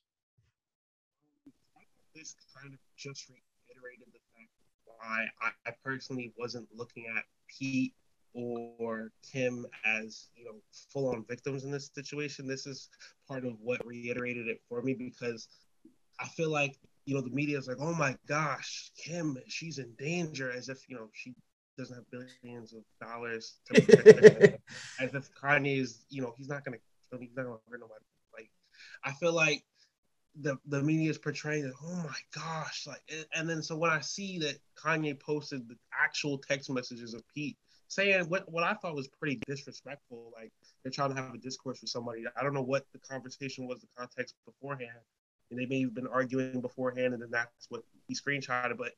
Speaker 2: this kind of just reiterated the fact why I, I personally wasn't looking at Pete or Kim as you know full on victims in this situation. This is part of what reiterated it for me because I feel like you know the media is like, oh my gosh, Kim, she's in danger, as if you know she doesn't have billions of dollars to protect her. as if Kanye's, you know, he's not gonna kill he's not gonna hurt nobody. Like, I feel like the the media is portraying it. Oh my gosh! Like, and- and then so when I see that Kanye posted the actual text messages of Pete saying what what I thought was pretty disrespectful, like they're trying to have a discourse with somebody. I don't know what the conversation was, the context beforehand, and they may have been arguing beforehand, and then that's what he screenshotted. But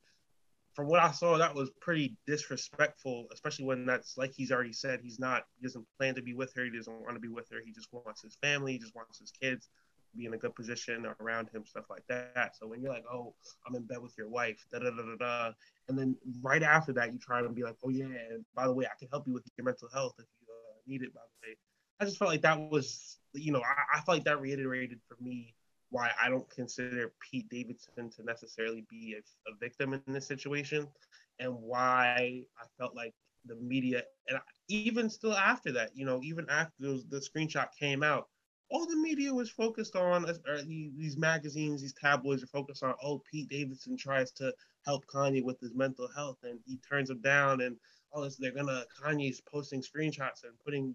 Speaker 2: from what I saw, that was pretty disrespectful, especially when that's like he's already said he's not, he doesn't plan to be with her, he doesn't want to be with her, he just wants his family, he just wants his kids to be in a good position around him, stuff like that. So when you're like, oh, I'm in bed with your wife, da da da da da, and then right after that, you try to be like, oh yeah, and by the way, I can help you with your mental health if you uh, need it. By the way, I just felt like that was, you know, I, I felt like that reiterated for me why I don't consider Pete Davidson to necessarily be a, a victim in this situation, and why I felt like the media, and even still after that, you know, even after those, the screenshot came out, all the media was focused on, these magazines, these tabloids are focused on, oh, Pete Davidson tries to help Kanye with his mental health, and he turns him down, and oh, this, they're gonna Kanye's posting screenshots and putting.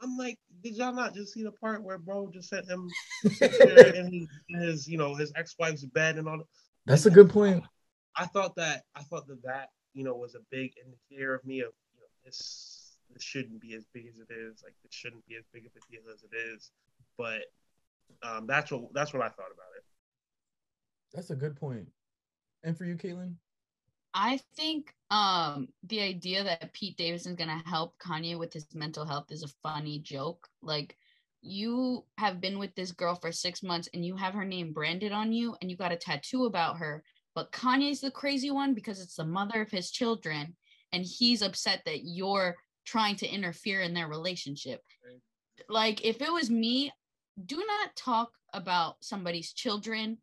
Speaker 2: I'm like, did y'all not just see the part where bro just sent him picture in his, you know, his ex-wife's bed and all?
Speaker 1: That's a good point.
Speaker 2: I thought that I thought that that you know was a big indicator of me of you know this this shouldn't be as big as it is like it shouldn't be as big of a deal as it is, but um, that's what that's what I thought about it.
Speaker 1: That's a good point. And for you, Kaithlyn?
Speaker 3: I think um the idea that Pete Davidson's gonna help Kanye with his mental health is a funny joke. Like you have been with this girl for six months and you have her name branded on you and you got a tattoo about her, but Kanye's the crazy one because it's the mother of his children and he's upset that you're trying to interfere in their relationship. Like if it was me, do not talk about somebody's children.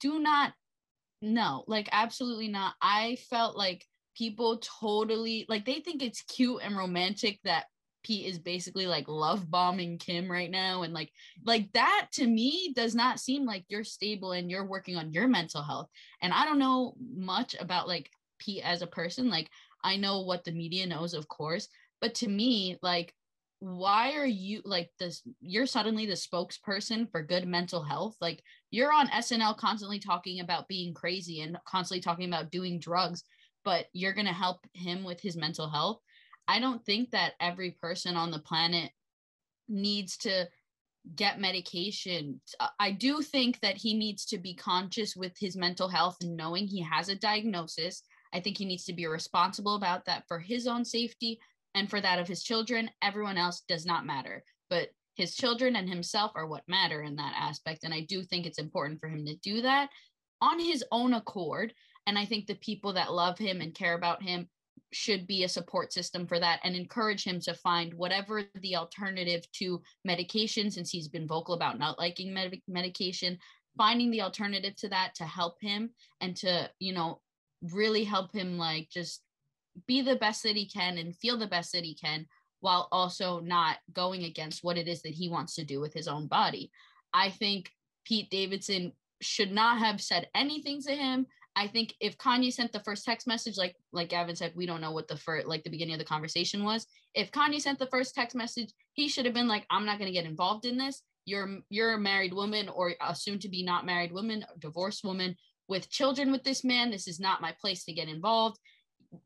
Speaker 3: Do not no, like absolutely not. I felt like people totally like they think it's cute and romantic that Pete is basically like love bombing Kim right now and like like that to me does not seem like you're stable and you're working on your mental health. And I don't know much about like Pete as a person. Like I know what the media knows, of course, but to me, like why are you like this you're suddenly the spokesperson for good mental health like you're on SNL constantly talking about being crazy and constantly talking about doing drugs, but you're going to help him with his mental health. I don't think that every person on the planet needs to get medication. I do think that he needs to be conscious with his mental health and knowing he has a diagnosis. I think he needs to be responsible about that for his own safety and for that of his children. Everyone else does not matter. But his children and himself are what matter in that aspect. And I do think it's important for him to do that on his own accord. And I think the people that love him and care about him should be a support system for that and encourage him to find whatever the alternative to medication, since he's been vocal about not liking med- medication, finding the alternative to that to help him and to, you know, really help him like just be the best that he can and feel the best that he can while also not going against what it is that he wants to do with his own body. I think Pete Davidson should not have said anything to him I think if Kanye sent the first text message, like like Gavin said, we don't know what the first like the beginning of the conversation was. If Kanye sent the first text message, he should have been like, I'm not gonna get involved in this. You're you're a married woman or a soon to be not married woman, divorced woman with children with this man. This is not my place to get involved.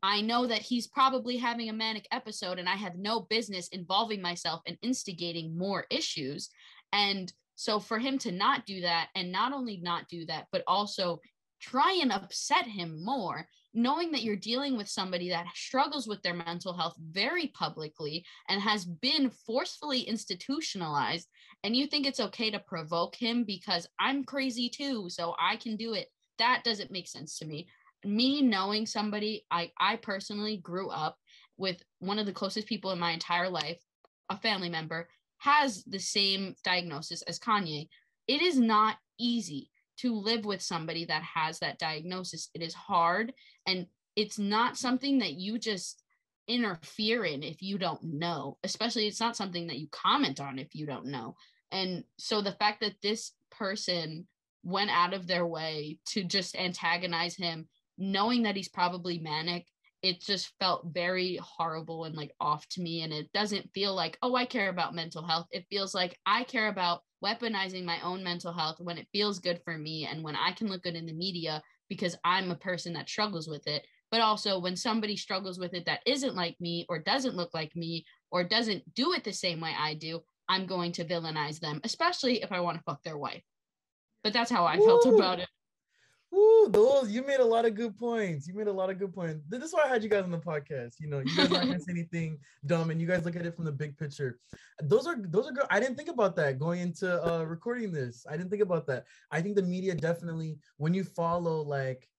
Speaker 3: I know that he's probably having a manic episode and I have no business involving myself and instigating more issues. And so for him to not do that and not only not do that, but also try and upset him more, knowing that you're dealing with somebody that struggles with their mental health very publicly and has been forcefully institutionalized, and you think it's okay to provoke him because I'm crazy too, so I can do it. That doesn't make sense to me. Me knowing somebody, I, I personally grew up with one of the closest people in my entire life, a family member, has the same diagnosis as Kanye. It is not easy to live with somebody that has that diagnosis. It is hard and it's not something that you just interfere in if you don't know, especially it's not something that you comment on if you don't know. And so the fact that this person went out of their way to just antagonize him, knowing that he's probably manic, it just felt very horrible and like off to me. And it doesn't feel like, oh, I care about mental health. It feels like I care about weaponizing my own mental health when it feels good for me and when I can look good in the media because I'm a person that struggles with it. But also when somebody struggles with it that isn't like me or doesn't look like me or doesn't do it the same way I do, I'm going to villainize them, especially if I want to fuck their wife. But that's how I felt about it.
Speaker 1: Ooh, those you made a lot of good points. You made a lot of good points. This is why I had you guys on the podcast. You know, you guys not say anything dumb, and you guys look at it from the big picture. Those are those are good. I didn't think about that going into uh recording this. I didn't think about that. I think the media definitely, when you follow like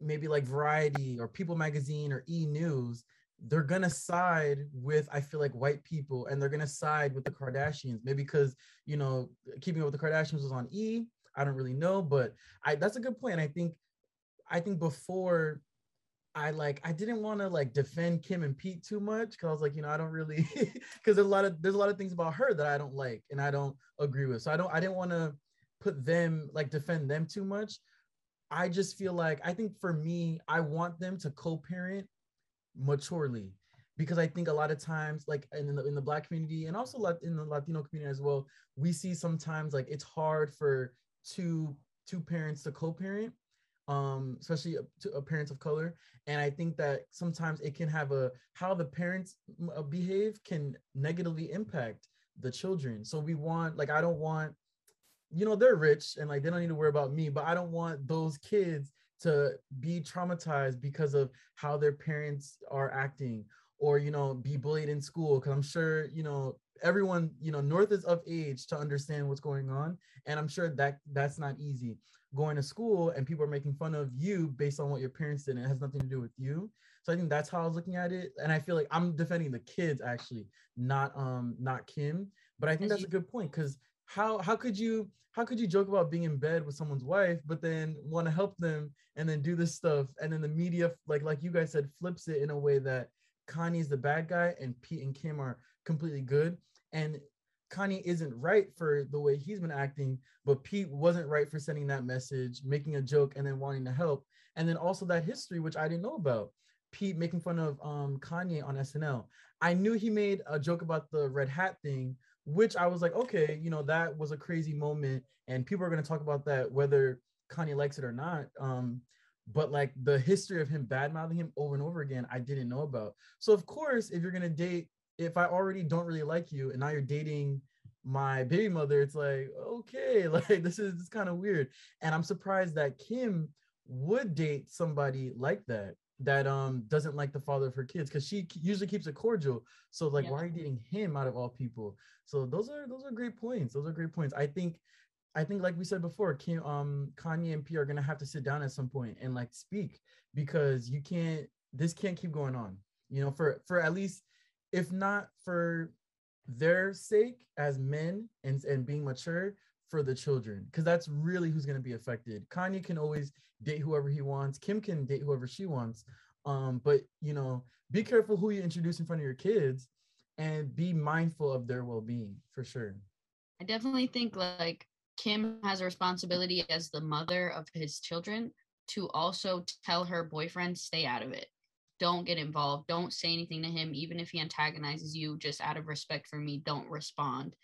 Speaker 1: maybe like Variety or People Magazine or E News, they're gonna side with I feel like white people, and they're gonna side with the Kardashians. Maybe because you know, Keeping Up with the Kardashians was on E I don't really know, but I that's a good point. I think I think before I like I didn't want to like defend Kim and Pete too much because I was like, you know, I don't really because there's a lot of there's a lot of things about her that I don't like and I don't agree with. So I don't I didn't want to put them like defend them too much. I just feel like I think for me, I want them to co-parent maturely because I think a lot of times, like in the in the black community and also in the Latino community as well, we see sometimes like it's hard for two two parents to co-parent um especially to uh, parents of color. And i think that sometimes it can have a how the parents uh, behave can negatively impact the children. So we want like i don't want you know they're rich and like they don't need to worry about me but i don't want those kids to be traumatized because of how their parents are acting or you know be bullied in school. Because i'm sure you know everyone you know north is of age to understand what's going on and i'm sure that that's not easy. Going to school and people are making fun of you based on what your parents did and it has nothing to do with you. So i think that's how i was looking at it and i feel like i'm defending the kids actually not um not kim. But i think that's a good point because how how could you how could you joke about being in bed with someone's wife but then want to help them and then do this stuff and then the media like like you guys said flips it in a way that Kanye's the bad guy and Pete and Kim are completely good and Kanye isn't right for the way he's been acting, but Pete wasn't right for sending that message, making a joke, and then wanting to help. And then also that history, which I didn't know about. Pete making fun of um, Kanye on SNL. I knew he made a joke about the red hat thing, which I was like, okay, you know, that was a crazy moment, and people are going to talk about that whether Kanye likes it or not. Um, but like the history of him bad mouthing him over and over again, I didn't know about. So of course, if you're gonna date if I already don't really like you and now you're dating my baby mother, it's like, okay, like this is, this kind of weird. And I'm surprised that Kim would date somebody like that that um doesn't like the father of her kids because she usually keeps it cordial so like yeah. why are you dating him out of all people so those are those are great points those are great points i think i think like we said before Kim, um kanye and p are gonna have to sit down at some point and like speak because you can't this can't keep going on you know for for at least if not for their sake as men and, and being mature for the children because that's really who's going to be affected. Kanye can always date whoever he wants. Kim can date whoever she wants. Um but you know be careful who you introduce in front of your kids and be mindful of their well-being for sure.
Speaker 3: I definitely think like kim has a responsibility as the mother of his children to also tell her boyfriend stay out of it don't get involved don't say anything to him even if he antagonizes you just out of respect for me don't respond.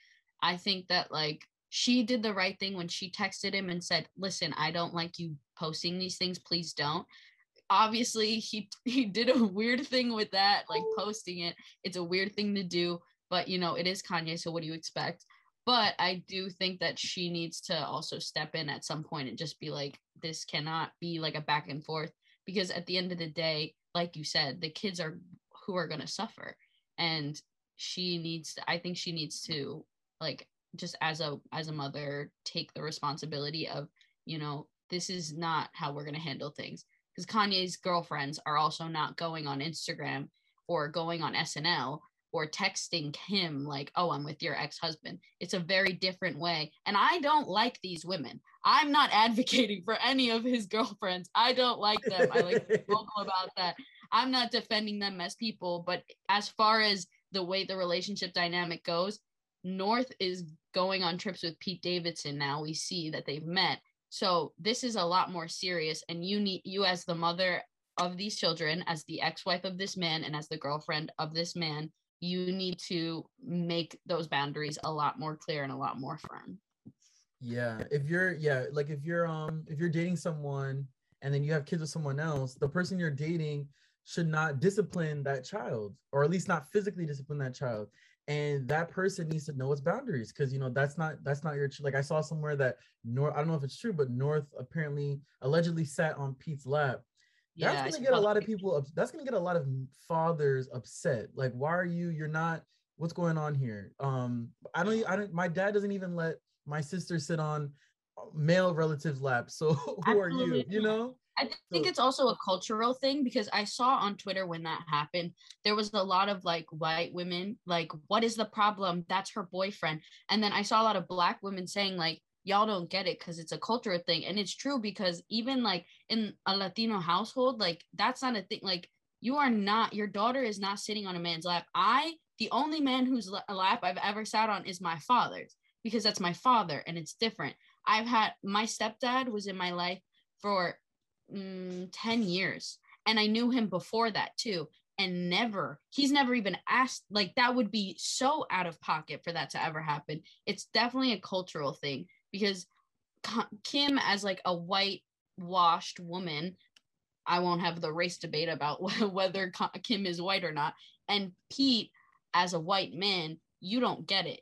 Speaker 3: I think that like she did the right thing when she texted him and said listen i don't like you posting these things please don't. Obviously he he did a weird thing with that like posting it. It's a weird thing to do but you know it is kanye so what do you expect? But i do think that she needs to also step in at some point and just be like this cannot be like a back and forth because at the end of the day like you said the kids are who are going to suffer. And she needs to, i think she needs to like just as a as a mother take the responsibility of you know this is not how we're going to handle things. Because kanye's girlfriends are also not going on instagram or going on snl or texting him like oh i'm with your ex-husband. It's a very different way and i don't like these women. I'm not advocating for any of his girlfriends. I don't like them. I like vocal about that. I'm not defending them as people but as far as the way the relationship dynamic goes north is going on trips with pete davidson now. We see that they've met. So this is a lot more serious and you need you as the mother of these children as the ex-wife of this man and as the girlfriend of this man you need to make those boundaries a lot more clear and a lot more firm.
Speaker 1: Yeah if you're yeah like if you're um if you're dating someone and then you have kids with someone else the person you're dating should not discipline that child or at least not physically discipline that child. And that person needs to know its boundaries because you know that's not that's not your like i saw somewhere that north i don't know if it's true but north apparently allegedly sat on pete's lap that's gonna get a lot of people up. that's gonna get a lot of fathers upset like why are you you're not what's going on here um i don't i don't my dad doesn't even let my sister sit on uh, male relatives lap so who Absolutely. are you you know
Speaker 3: I think so, it's also a cultural thing because I saw on Twitter when that happened, there was a lot of like white women, like, what is the problem? That's her boyfriend. And then I saw a lot of black women saying, like, y'all don't get it because it's a cultural thing and it's true because even like in a latino household like that's not a thing like you are not your daughter is not sitting on a man's lap. I the only man whose lap i've ever sat on is my father's because that's my father and it's different. I've had my stepdad was in my life for mm, 10 years and i knew him before that too and never he's never even asked like that would be so out of pocket for that to ever happen. It's definitely a cultural thing because Kim as like a white washed woman I won't have the race debate about whether Kim is white or not and Pete as a white man you don't get it.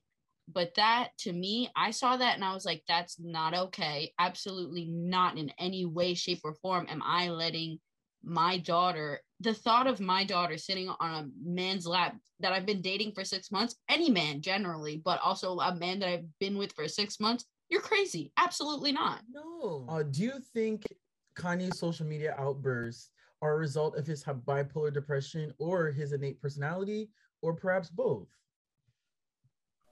Speaker 3: But that to me I saw that and I was like that's not okay. Absolutely not in any way shape or form am I letting my daughter the thought of my daughter sitting on a man's lap that I've been dating for 6 months any man generally but also a man that I've been with for 6 months you're crazy. Absolutely not.
Speaker 1: No. Uh, do you think Kanye's social media outbursts are a result of his bipolar depression or his innate personality, or perhaps both?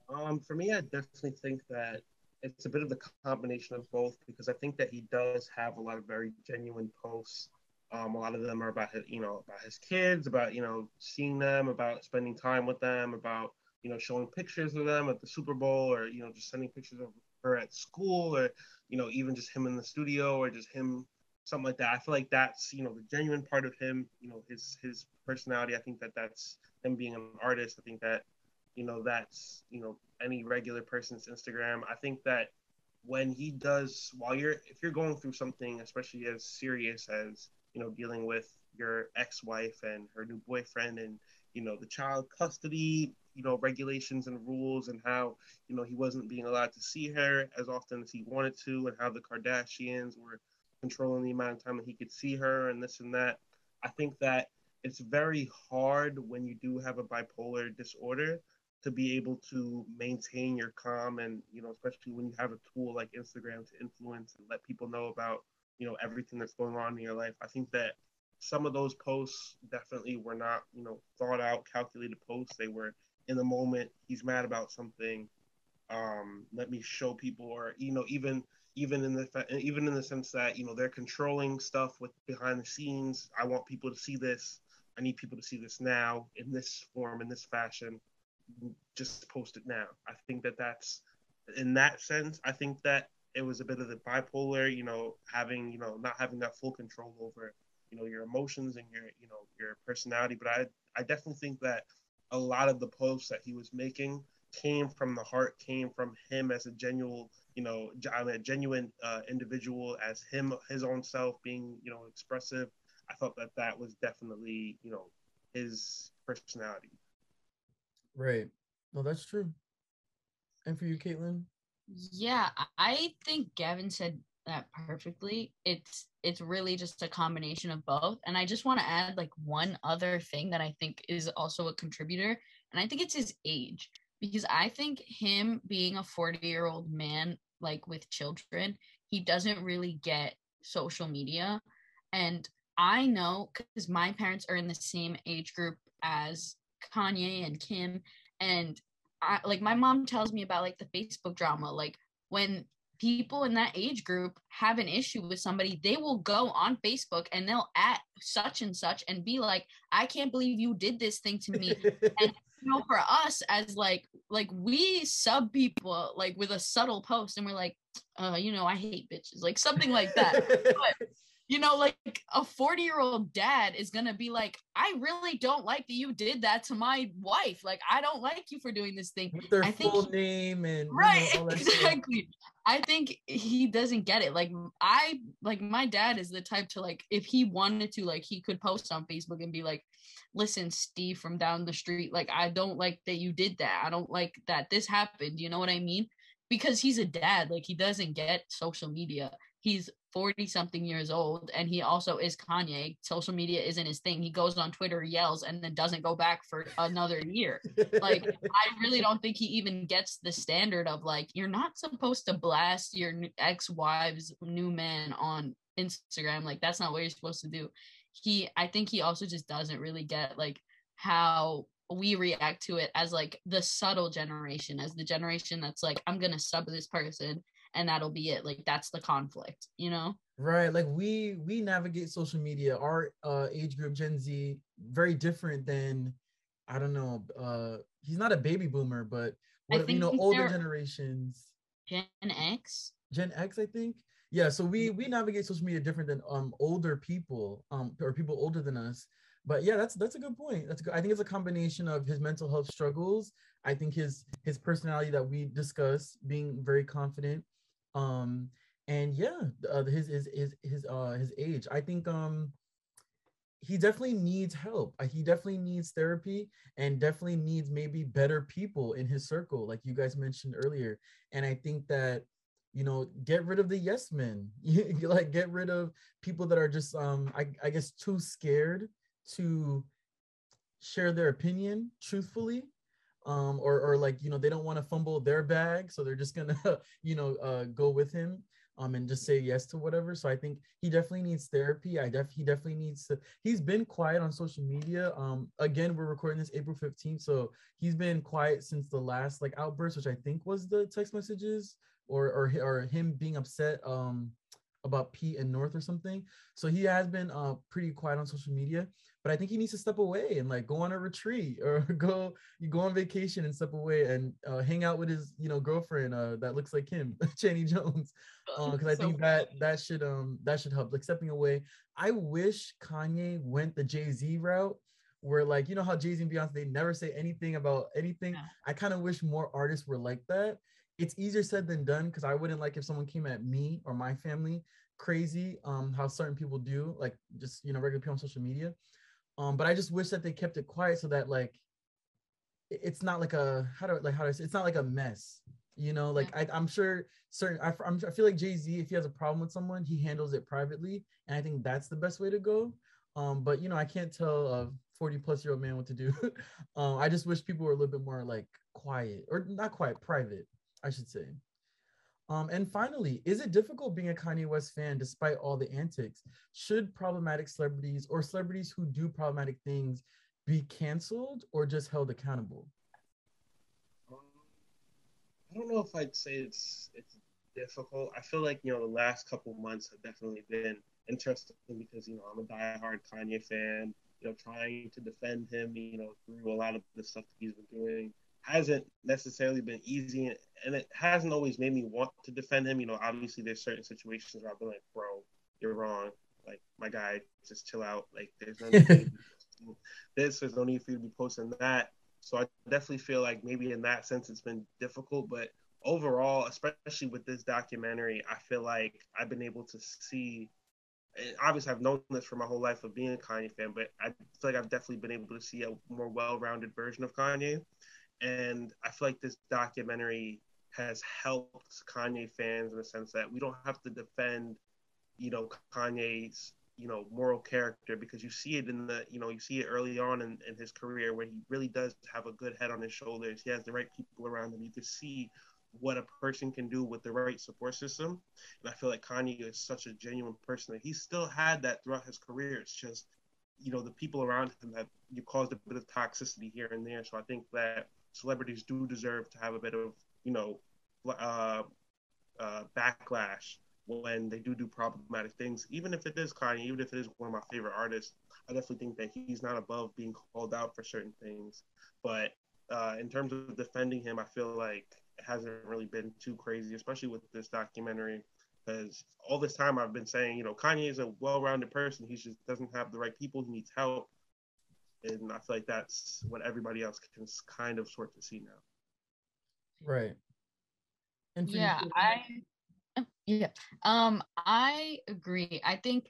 Speaker 2: Um, for me, I definitely think that it's a bit of the combination of both because I think that he does have a lot of very genuine posts. Um, a lot of them are about his, you know, about his kids, about you know, seeing them, about spending time with them, about you know, showing pictures of them at the Super Bowl, or you know, just sending pictures of her at school or you know even just him in the studio or just him something like that. I feel like that's you know the genuine part of him you know his his personality. I think that that's him being an artist. I think that you know that's you know any regular person's instagram. I think that when he does while you're if you're going through something especially as serious as you know dealing with your ex-wife and her new boyfriend and you know the child custody you know regulations and rules and how you know he wasn't being allowed to see her as often as he wanted to and how the kardashians were controlling the amount of time that he could see her and this and that. I think that it's very hard when you do have a bipolar disorder to be able to maintain your calm and you know especially when you have a tool like instagram to influence and let people know about you know everything that's going on in your life. I think that some of those posts definitely were not you know thought out calculated posts. They were in the moment he's mad about something um, let me show people or you know even even in the even in the sense that you know they're controlling stuff with behind the scenes. I want people to see this. I need people to see this now in this form in this fashion. Just post it now. I think that that's in that sense i think that it was a bit of the bipolar, you know, having, you know, not having that full control over, you know, your emotions and your, you know, your personality. But I, I definitely think that a lot of the posts that he was making came from the heart, came from him as a genuine, you know, a genuine uh, individual, as him, his own self being, you know, expressive. I thought that that was definitely, you know, his personality.
Speaker 1: Right. No, that's true. And for you, Kaithlyn?
Speaker 3: Yeah, I think Gavin said that perfectly. It's it's really just a combination of both. And I just want to add like one other thing that I think is also a contributor, and I think it's his age. Because I think him being a 40-year-old man like with children, he doesn't really get social media. And I know cuz my parents are in the same age group as Kanye and Kim and I, like my mom tells me about like the Facebook drama. Like when people in that age group have an issue with somebody, they will go on Facebook and they'll at such and such and be like, I can't believe you did this thing to me. and you know, for us as like like we sub people like with a subtle post and we're like, uh, you know, I hate bitches, like something like that. but you know, like a 40 year old dad is going to be like, I really don't like that you did that to my wife. Like, I don't like you for doing this thing.
Speaker 1: With their
Speaker 3: I
Speaker 1: full name and
Speaker 3: right,
Speaker 1: you know,
Speaker 3: exactly. I think he doesn't get it. Like, I, like, my dad is the type to, like, if he wanted to, like, he could post on Facebook and be like, listen, Steve from down the street, like, I don't like that you did that. I don't like that this happened. You know what I mean? Because he's a dad, like, he doesn't get social media. He's 40 something years old and he also is Kanye. Social media isn't his thing. He goes on Twitter, yells, and then doesn't go back for another year. Like, I really don't think he even gets the standard of like, you're not supposed to blast your ex wife's new man on Instagram. Like, that's not what you're supposed to do. He, I think he also just doesn't really get like how we react to it as like the subtle generation, as the generation that's like, I'm gonna sub this person and that'll be it. Like that's the conflict you know?
Speaker 1: Right like we we navigate social media. Our uh age group gen z very different than i don't know uh he's not a baby boomer but what you know older generations.
Speaker 3: Gen x?
Speaker 1: Gen x i think? Yeah so we we navigate social media different than um older people um or people older than us. But yeah that's that's a good point. That's good i think it's a combination of his mental health struggles. I think his his personality that we discuss being very confident um and yeah uh, his his his his uh his age i think um he definitely needs help. Uh, he definitely needs therapy and definitely needs maybe better people in his circle like you guys mentioned earlier. And i think that you know get rid of the yes men. Like get rid of people that are just um I, I guess too scared to share their opinion truthfully um, or or like you know they don't want to fumble their bag, so they're just gonna you know uh, go with him um and just say yes to whatever. So I think he definitely needs therapy. I def he definitely needs to. He's been quiet on social media. Um, again, we're recording this April fifteenth, so he's been quiet since the last like outburst, which I think was the text messages or or or him being upset um about Pete and North or something. So he has been uh pretty quiet on social media but I think he needs to step away and like go on a retreat or go you go on vacation and step away and uh, hang out with his you know girlfriend uh, that looks like him, Chaney Jones, because uh, I so think that that should um that should help like stepping away. I wish Kanye went the Jay Z route where like you know how Jay Z and Beyonce they never say anything about anything. Yeah. I kind of wish more artists were like that. It's easier said than done because I wouldn't like if someone came at me or my family crazy um how certain people do like just you know regular people on social media um, but I just wish that they kept it quiet so that like it's not like a how do I, like how do I say it's not like a mess. You know, like I, I'm sure certain I, I'm, I feel like Jay Z, if he has a problem with someone, he handles it privately, and I think that's the best way to go. Um, but you know, I can't tell a 40 plus year old man what to do. um, I just wish people were a little bit more like quiet or not quiet, private, I should say. Um, and finally, is it difficult being a Kanye West fan despite all the antics? Should problematic celebrities or celebrities who do problematic things be canceled or just held accountable?
Speaker 2: Um, I don't know if I'd say it's it's difficult. I feel like you know the last couple months have definitely been interesting because you know I'm a diehard Kanye fan. You know, trying to defend him. You know, through a lot of the stuff that he's been doing hasn't necessarily been easy, and it hasn't always made me want to defend him. You know, obviously there's certain situations where I've been like, bro, you're wrong. Like my guy, just chill out. Like there's no need this. There's no need for you to be posting that. So I definitely feel like maybe in that sense it's been difficult, but overall, especially with this documentary, I feel like I've been able to see. obviously, I've known this for my whole life of being a Kanye fan, but I feel like I've definitely been able to see a more well-rounded version of Kanye, and I feel like this documentary has helped Kanye fans in the sense that we don't have to defend, you know, Kanye's you know moral character because you see it in the you know you see it early on in, in his career where he really does have a good head on his shoulders he has the right people around him you can see what a person can do with the right support system. And I feel like Kanye is such a genuine person that he still had that throughout his career. It's just, you know, the people around him have you caused a bit of toxicity here and there. So I think that celebrities do deserve to have a bit of, you know, uh, uh, backlash when they do do problematic things. Even if it is Kanye, even if it is one of my favorite artists, I definitely think that he's not above being called out for certain things. But uh, in terms of defending him, I feel like it hasn't really been too crazy, especially with this documentary. Because all this time I've been saying, you know, Kanye is a well-rounded person. He just doesn't have the right people. He needs help, and I feel like that's what everybody else can kind of sort to see now.
Speaker 1: Right.
Speaker 3: And yeah, I yeah, um, I agree. I think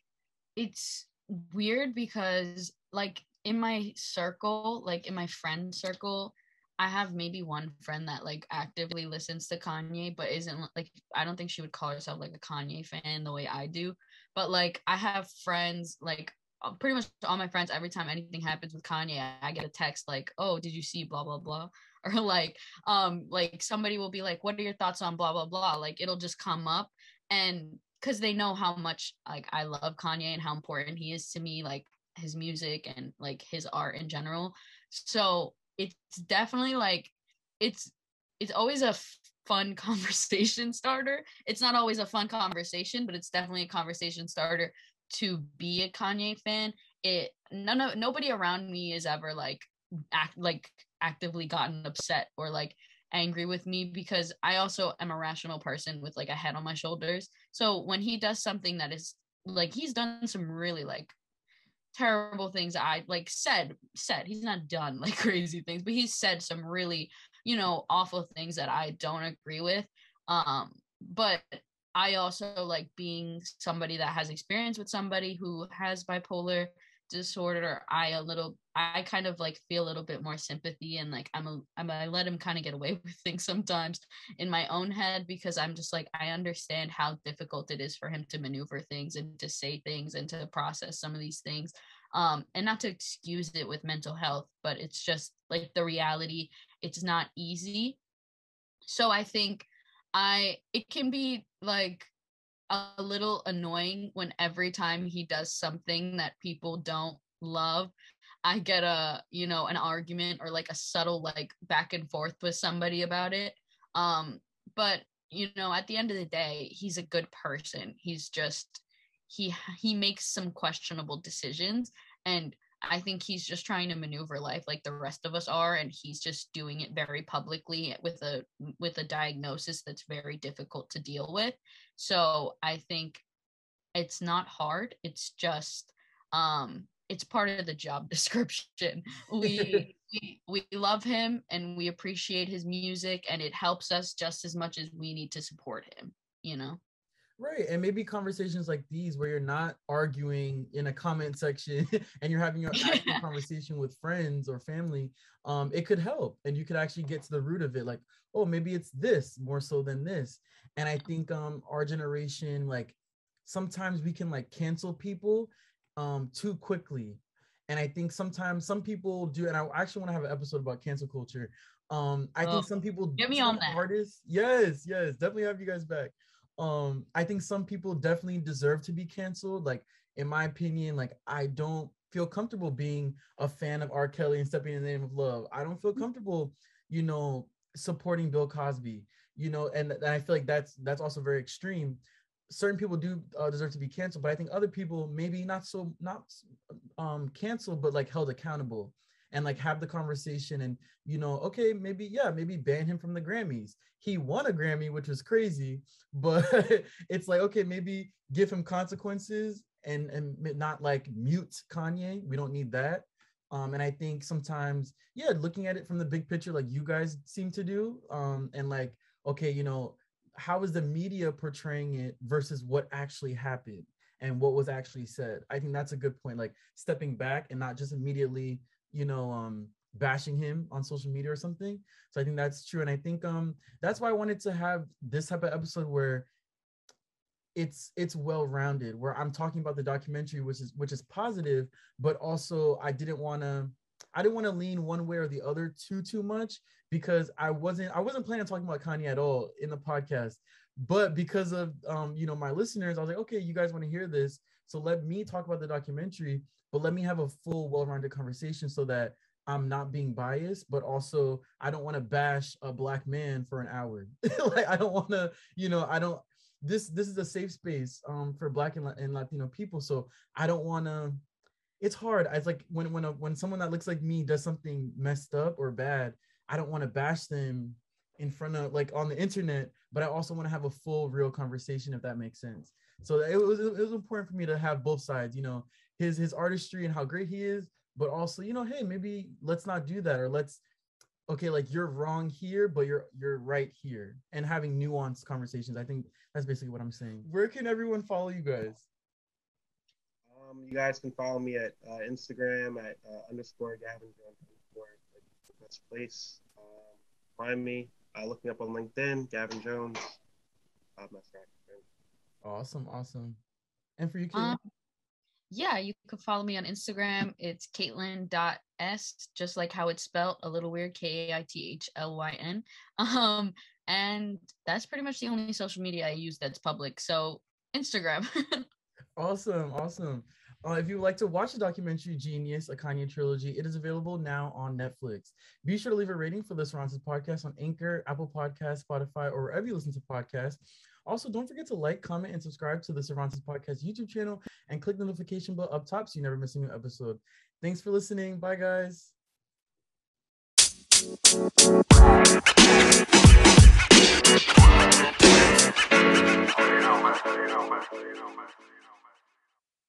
Speaker 3: it's weird because like in my circle, like in my friend circle, I have maybe one friend that like actively listens to Kanye, but isn't like I don't think she would call herself like a Kanye fan the way I do. But like I have friends like pretty much all my friends every time anything happens with Kanye, I get a text like, "Oh, did you see blah blah blah?" Or like um like somebody will be like, "What are your thoughts on blah blah blah?" Like it'll just come up and cuz they know how much like I love Kanye and how important he is to me like his music and like his art in general. So it's definitely like it's it's always a fun conversation starter. It's not always a fun conversation, but it's definitely a conversation starter to be a Kanye fan. It none of nobody around me is ever like act like actively gotten upset or like angry with me because I also am a rational person with like a head on my shoulders. So when he does something that is like he's done some really like terrible things I like said said he's not done like crazy things but he's said some really you know awful things that I don't agree with um but I also like being somebody that has experience with somebody who has bipolar disorder i a little i kind of like feel a little bit more sympathy and like i'm a I'm a, i let him kind of get away with things sometimes in my own head because i'm just like i understand how difficult it is for him to maneuver things and to say things and to process some of these things um and not to excuse it with mental health but it's just like the reality it's not easy. So i think i it can be like a little annoying when every time he does something that people don't love i get a you know an argument or like a subtle like back and forth with somebody about it um but you know at the end of the day he's a good person. He's just he he makes some questionable decisions and I think he's just trying to maneuver life like the rest of us are and he's just doing it very publicly with a with a diagnosis that's very difficult to deal with. So I think it's not hard. It's just um it's part of the job description. We we we love him and we appreciate his music and it helps us just as much as we need to support him, you know.
Speaker 1: Right. And maybe conversations like these where you're not arguing in a comment section and you're having your actual conversation with friends or family, um, it could help. And you could actually get to the root of it, like, oh, maybe it's this more so than this. And I think um our generation, like sometimes we can like cancel people um too quickly. And I think sometimes some people do, and I actually want to have an episode about cancel culture. Um, I think some people
Speaker 3: get me on that.
Speaker 1: Artists, yes, yes, definitely have you guys back um i think some people definitely deserve to be canceled like in my opinion like i don't feel comfortable being a fan of r. Kelly and stepping in the name of love. I don't feel comfortable you know supporting bill cosby you know and, and i feel like that's that's also very extreme. Certain people do uh, deserve to be canceled but i think other people maybe not so not um canceled but like held accountable and like have the conversation and you know okay maybe yeah maybe ban him from the grammys. He won a grammy which was crazy but it's like okay maybe give him consequences and and not like mute kanye. We don't need that. Um and i think sometimes yeah looking at it from the big picture like you guys seem to do um and like okay you know how is the media portraying it versus what actually happened and what was actually said? I think that's a good point like stepping back and not just immediately you know um bashing him on social media or something so i think that's true and i think um that's why i wanted to have this type of episode where it's it's well rounded where i'm talking about the documentary which is which is positive but also i didn't want to I didn't want to lean one way or the other too too much because I wasn't I wasn't planning on talking about Kanye at all in the podcast. But because of um, you know, my listeners, I was like, okay, you guys want to hear this. So let me talk about the documentary, but let me have a full, well-rounded conversation so that I'm not being biased, but also I don't want to bash a black man for an hour. like I don't want to, you know, I don't this this is a safe space um for black and, and Latino people. So I don't want to it's hard. It's like when when a, when someone that looks like me does something messed up or bad, I don't want to bash them in front of like on the internet, but I also want to have a full real conversation if that makes sense. So it was it was important for me to have both sides, you know, his his artistry and how great he is, but also, you know, hey, maybe let's not do that or let's okay, like you're wrong here, but you're you're right here and having nuanced conversations. I think that's basically what I'm saying. Where can everyone follow you guys?
Speaker 2: Um, you guys can follow me at uh, Instagram at uh, underscore Gavin Jones underscore the best place. Um, find me uh, looking up on LinkedIn, Gavin Jones. Uh,
Speaker 1: awesome, awesome. And for you, Kaithlyn? Um,
Speaker 3: yeah, you can follow me on Instagram. It's Kaithlyn.s, just like how it's spelled, a little weird, K A I T H L Y N. Um, and that's pretty much the only social media I use that's public. So Instagram.
Speaker 1: awesome, awesome. Uh, if you would like to watch the documentary jeen-yuhs, a Kanye trilogy, it is available now on Netflix. Be sure to leave a rating for Cervantes podcast on Anchor, Apple Podcast, Spotify, or wherever you listen to podcasts. Also, don't forget to like, comment, and subscribe to the Cervantes Podcast YouTube channel and click the notification bell up top so you never miss a new episode. Thanks for listening. Bye, guys.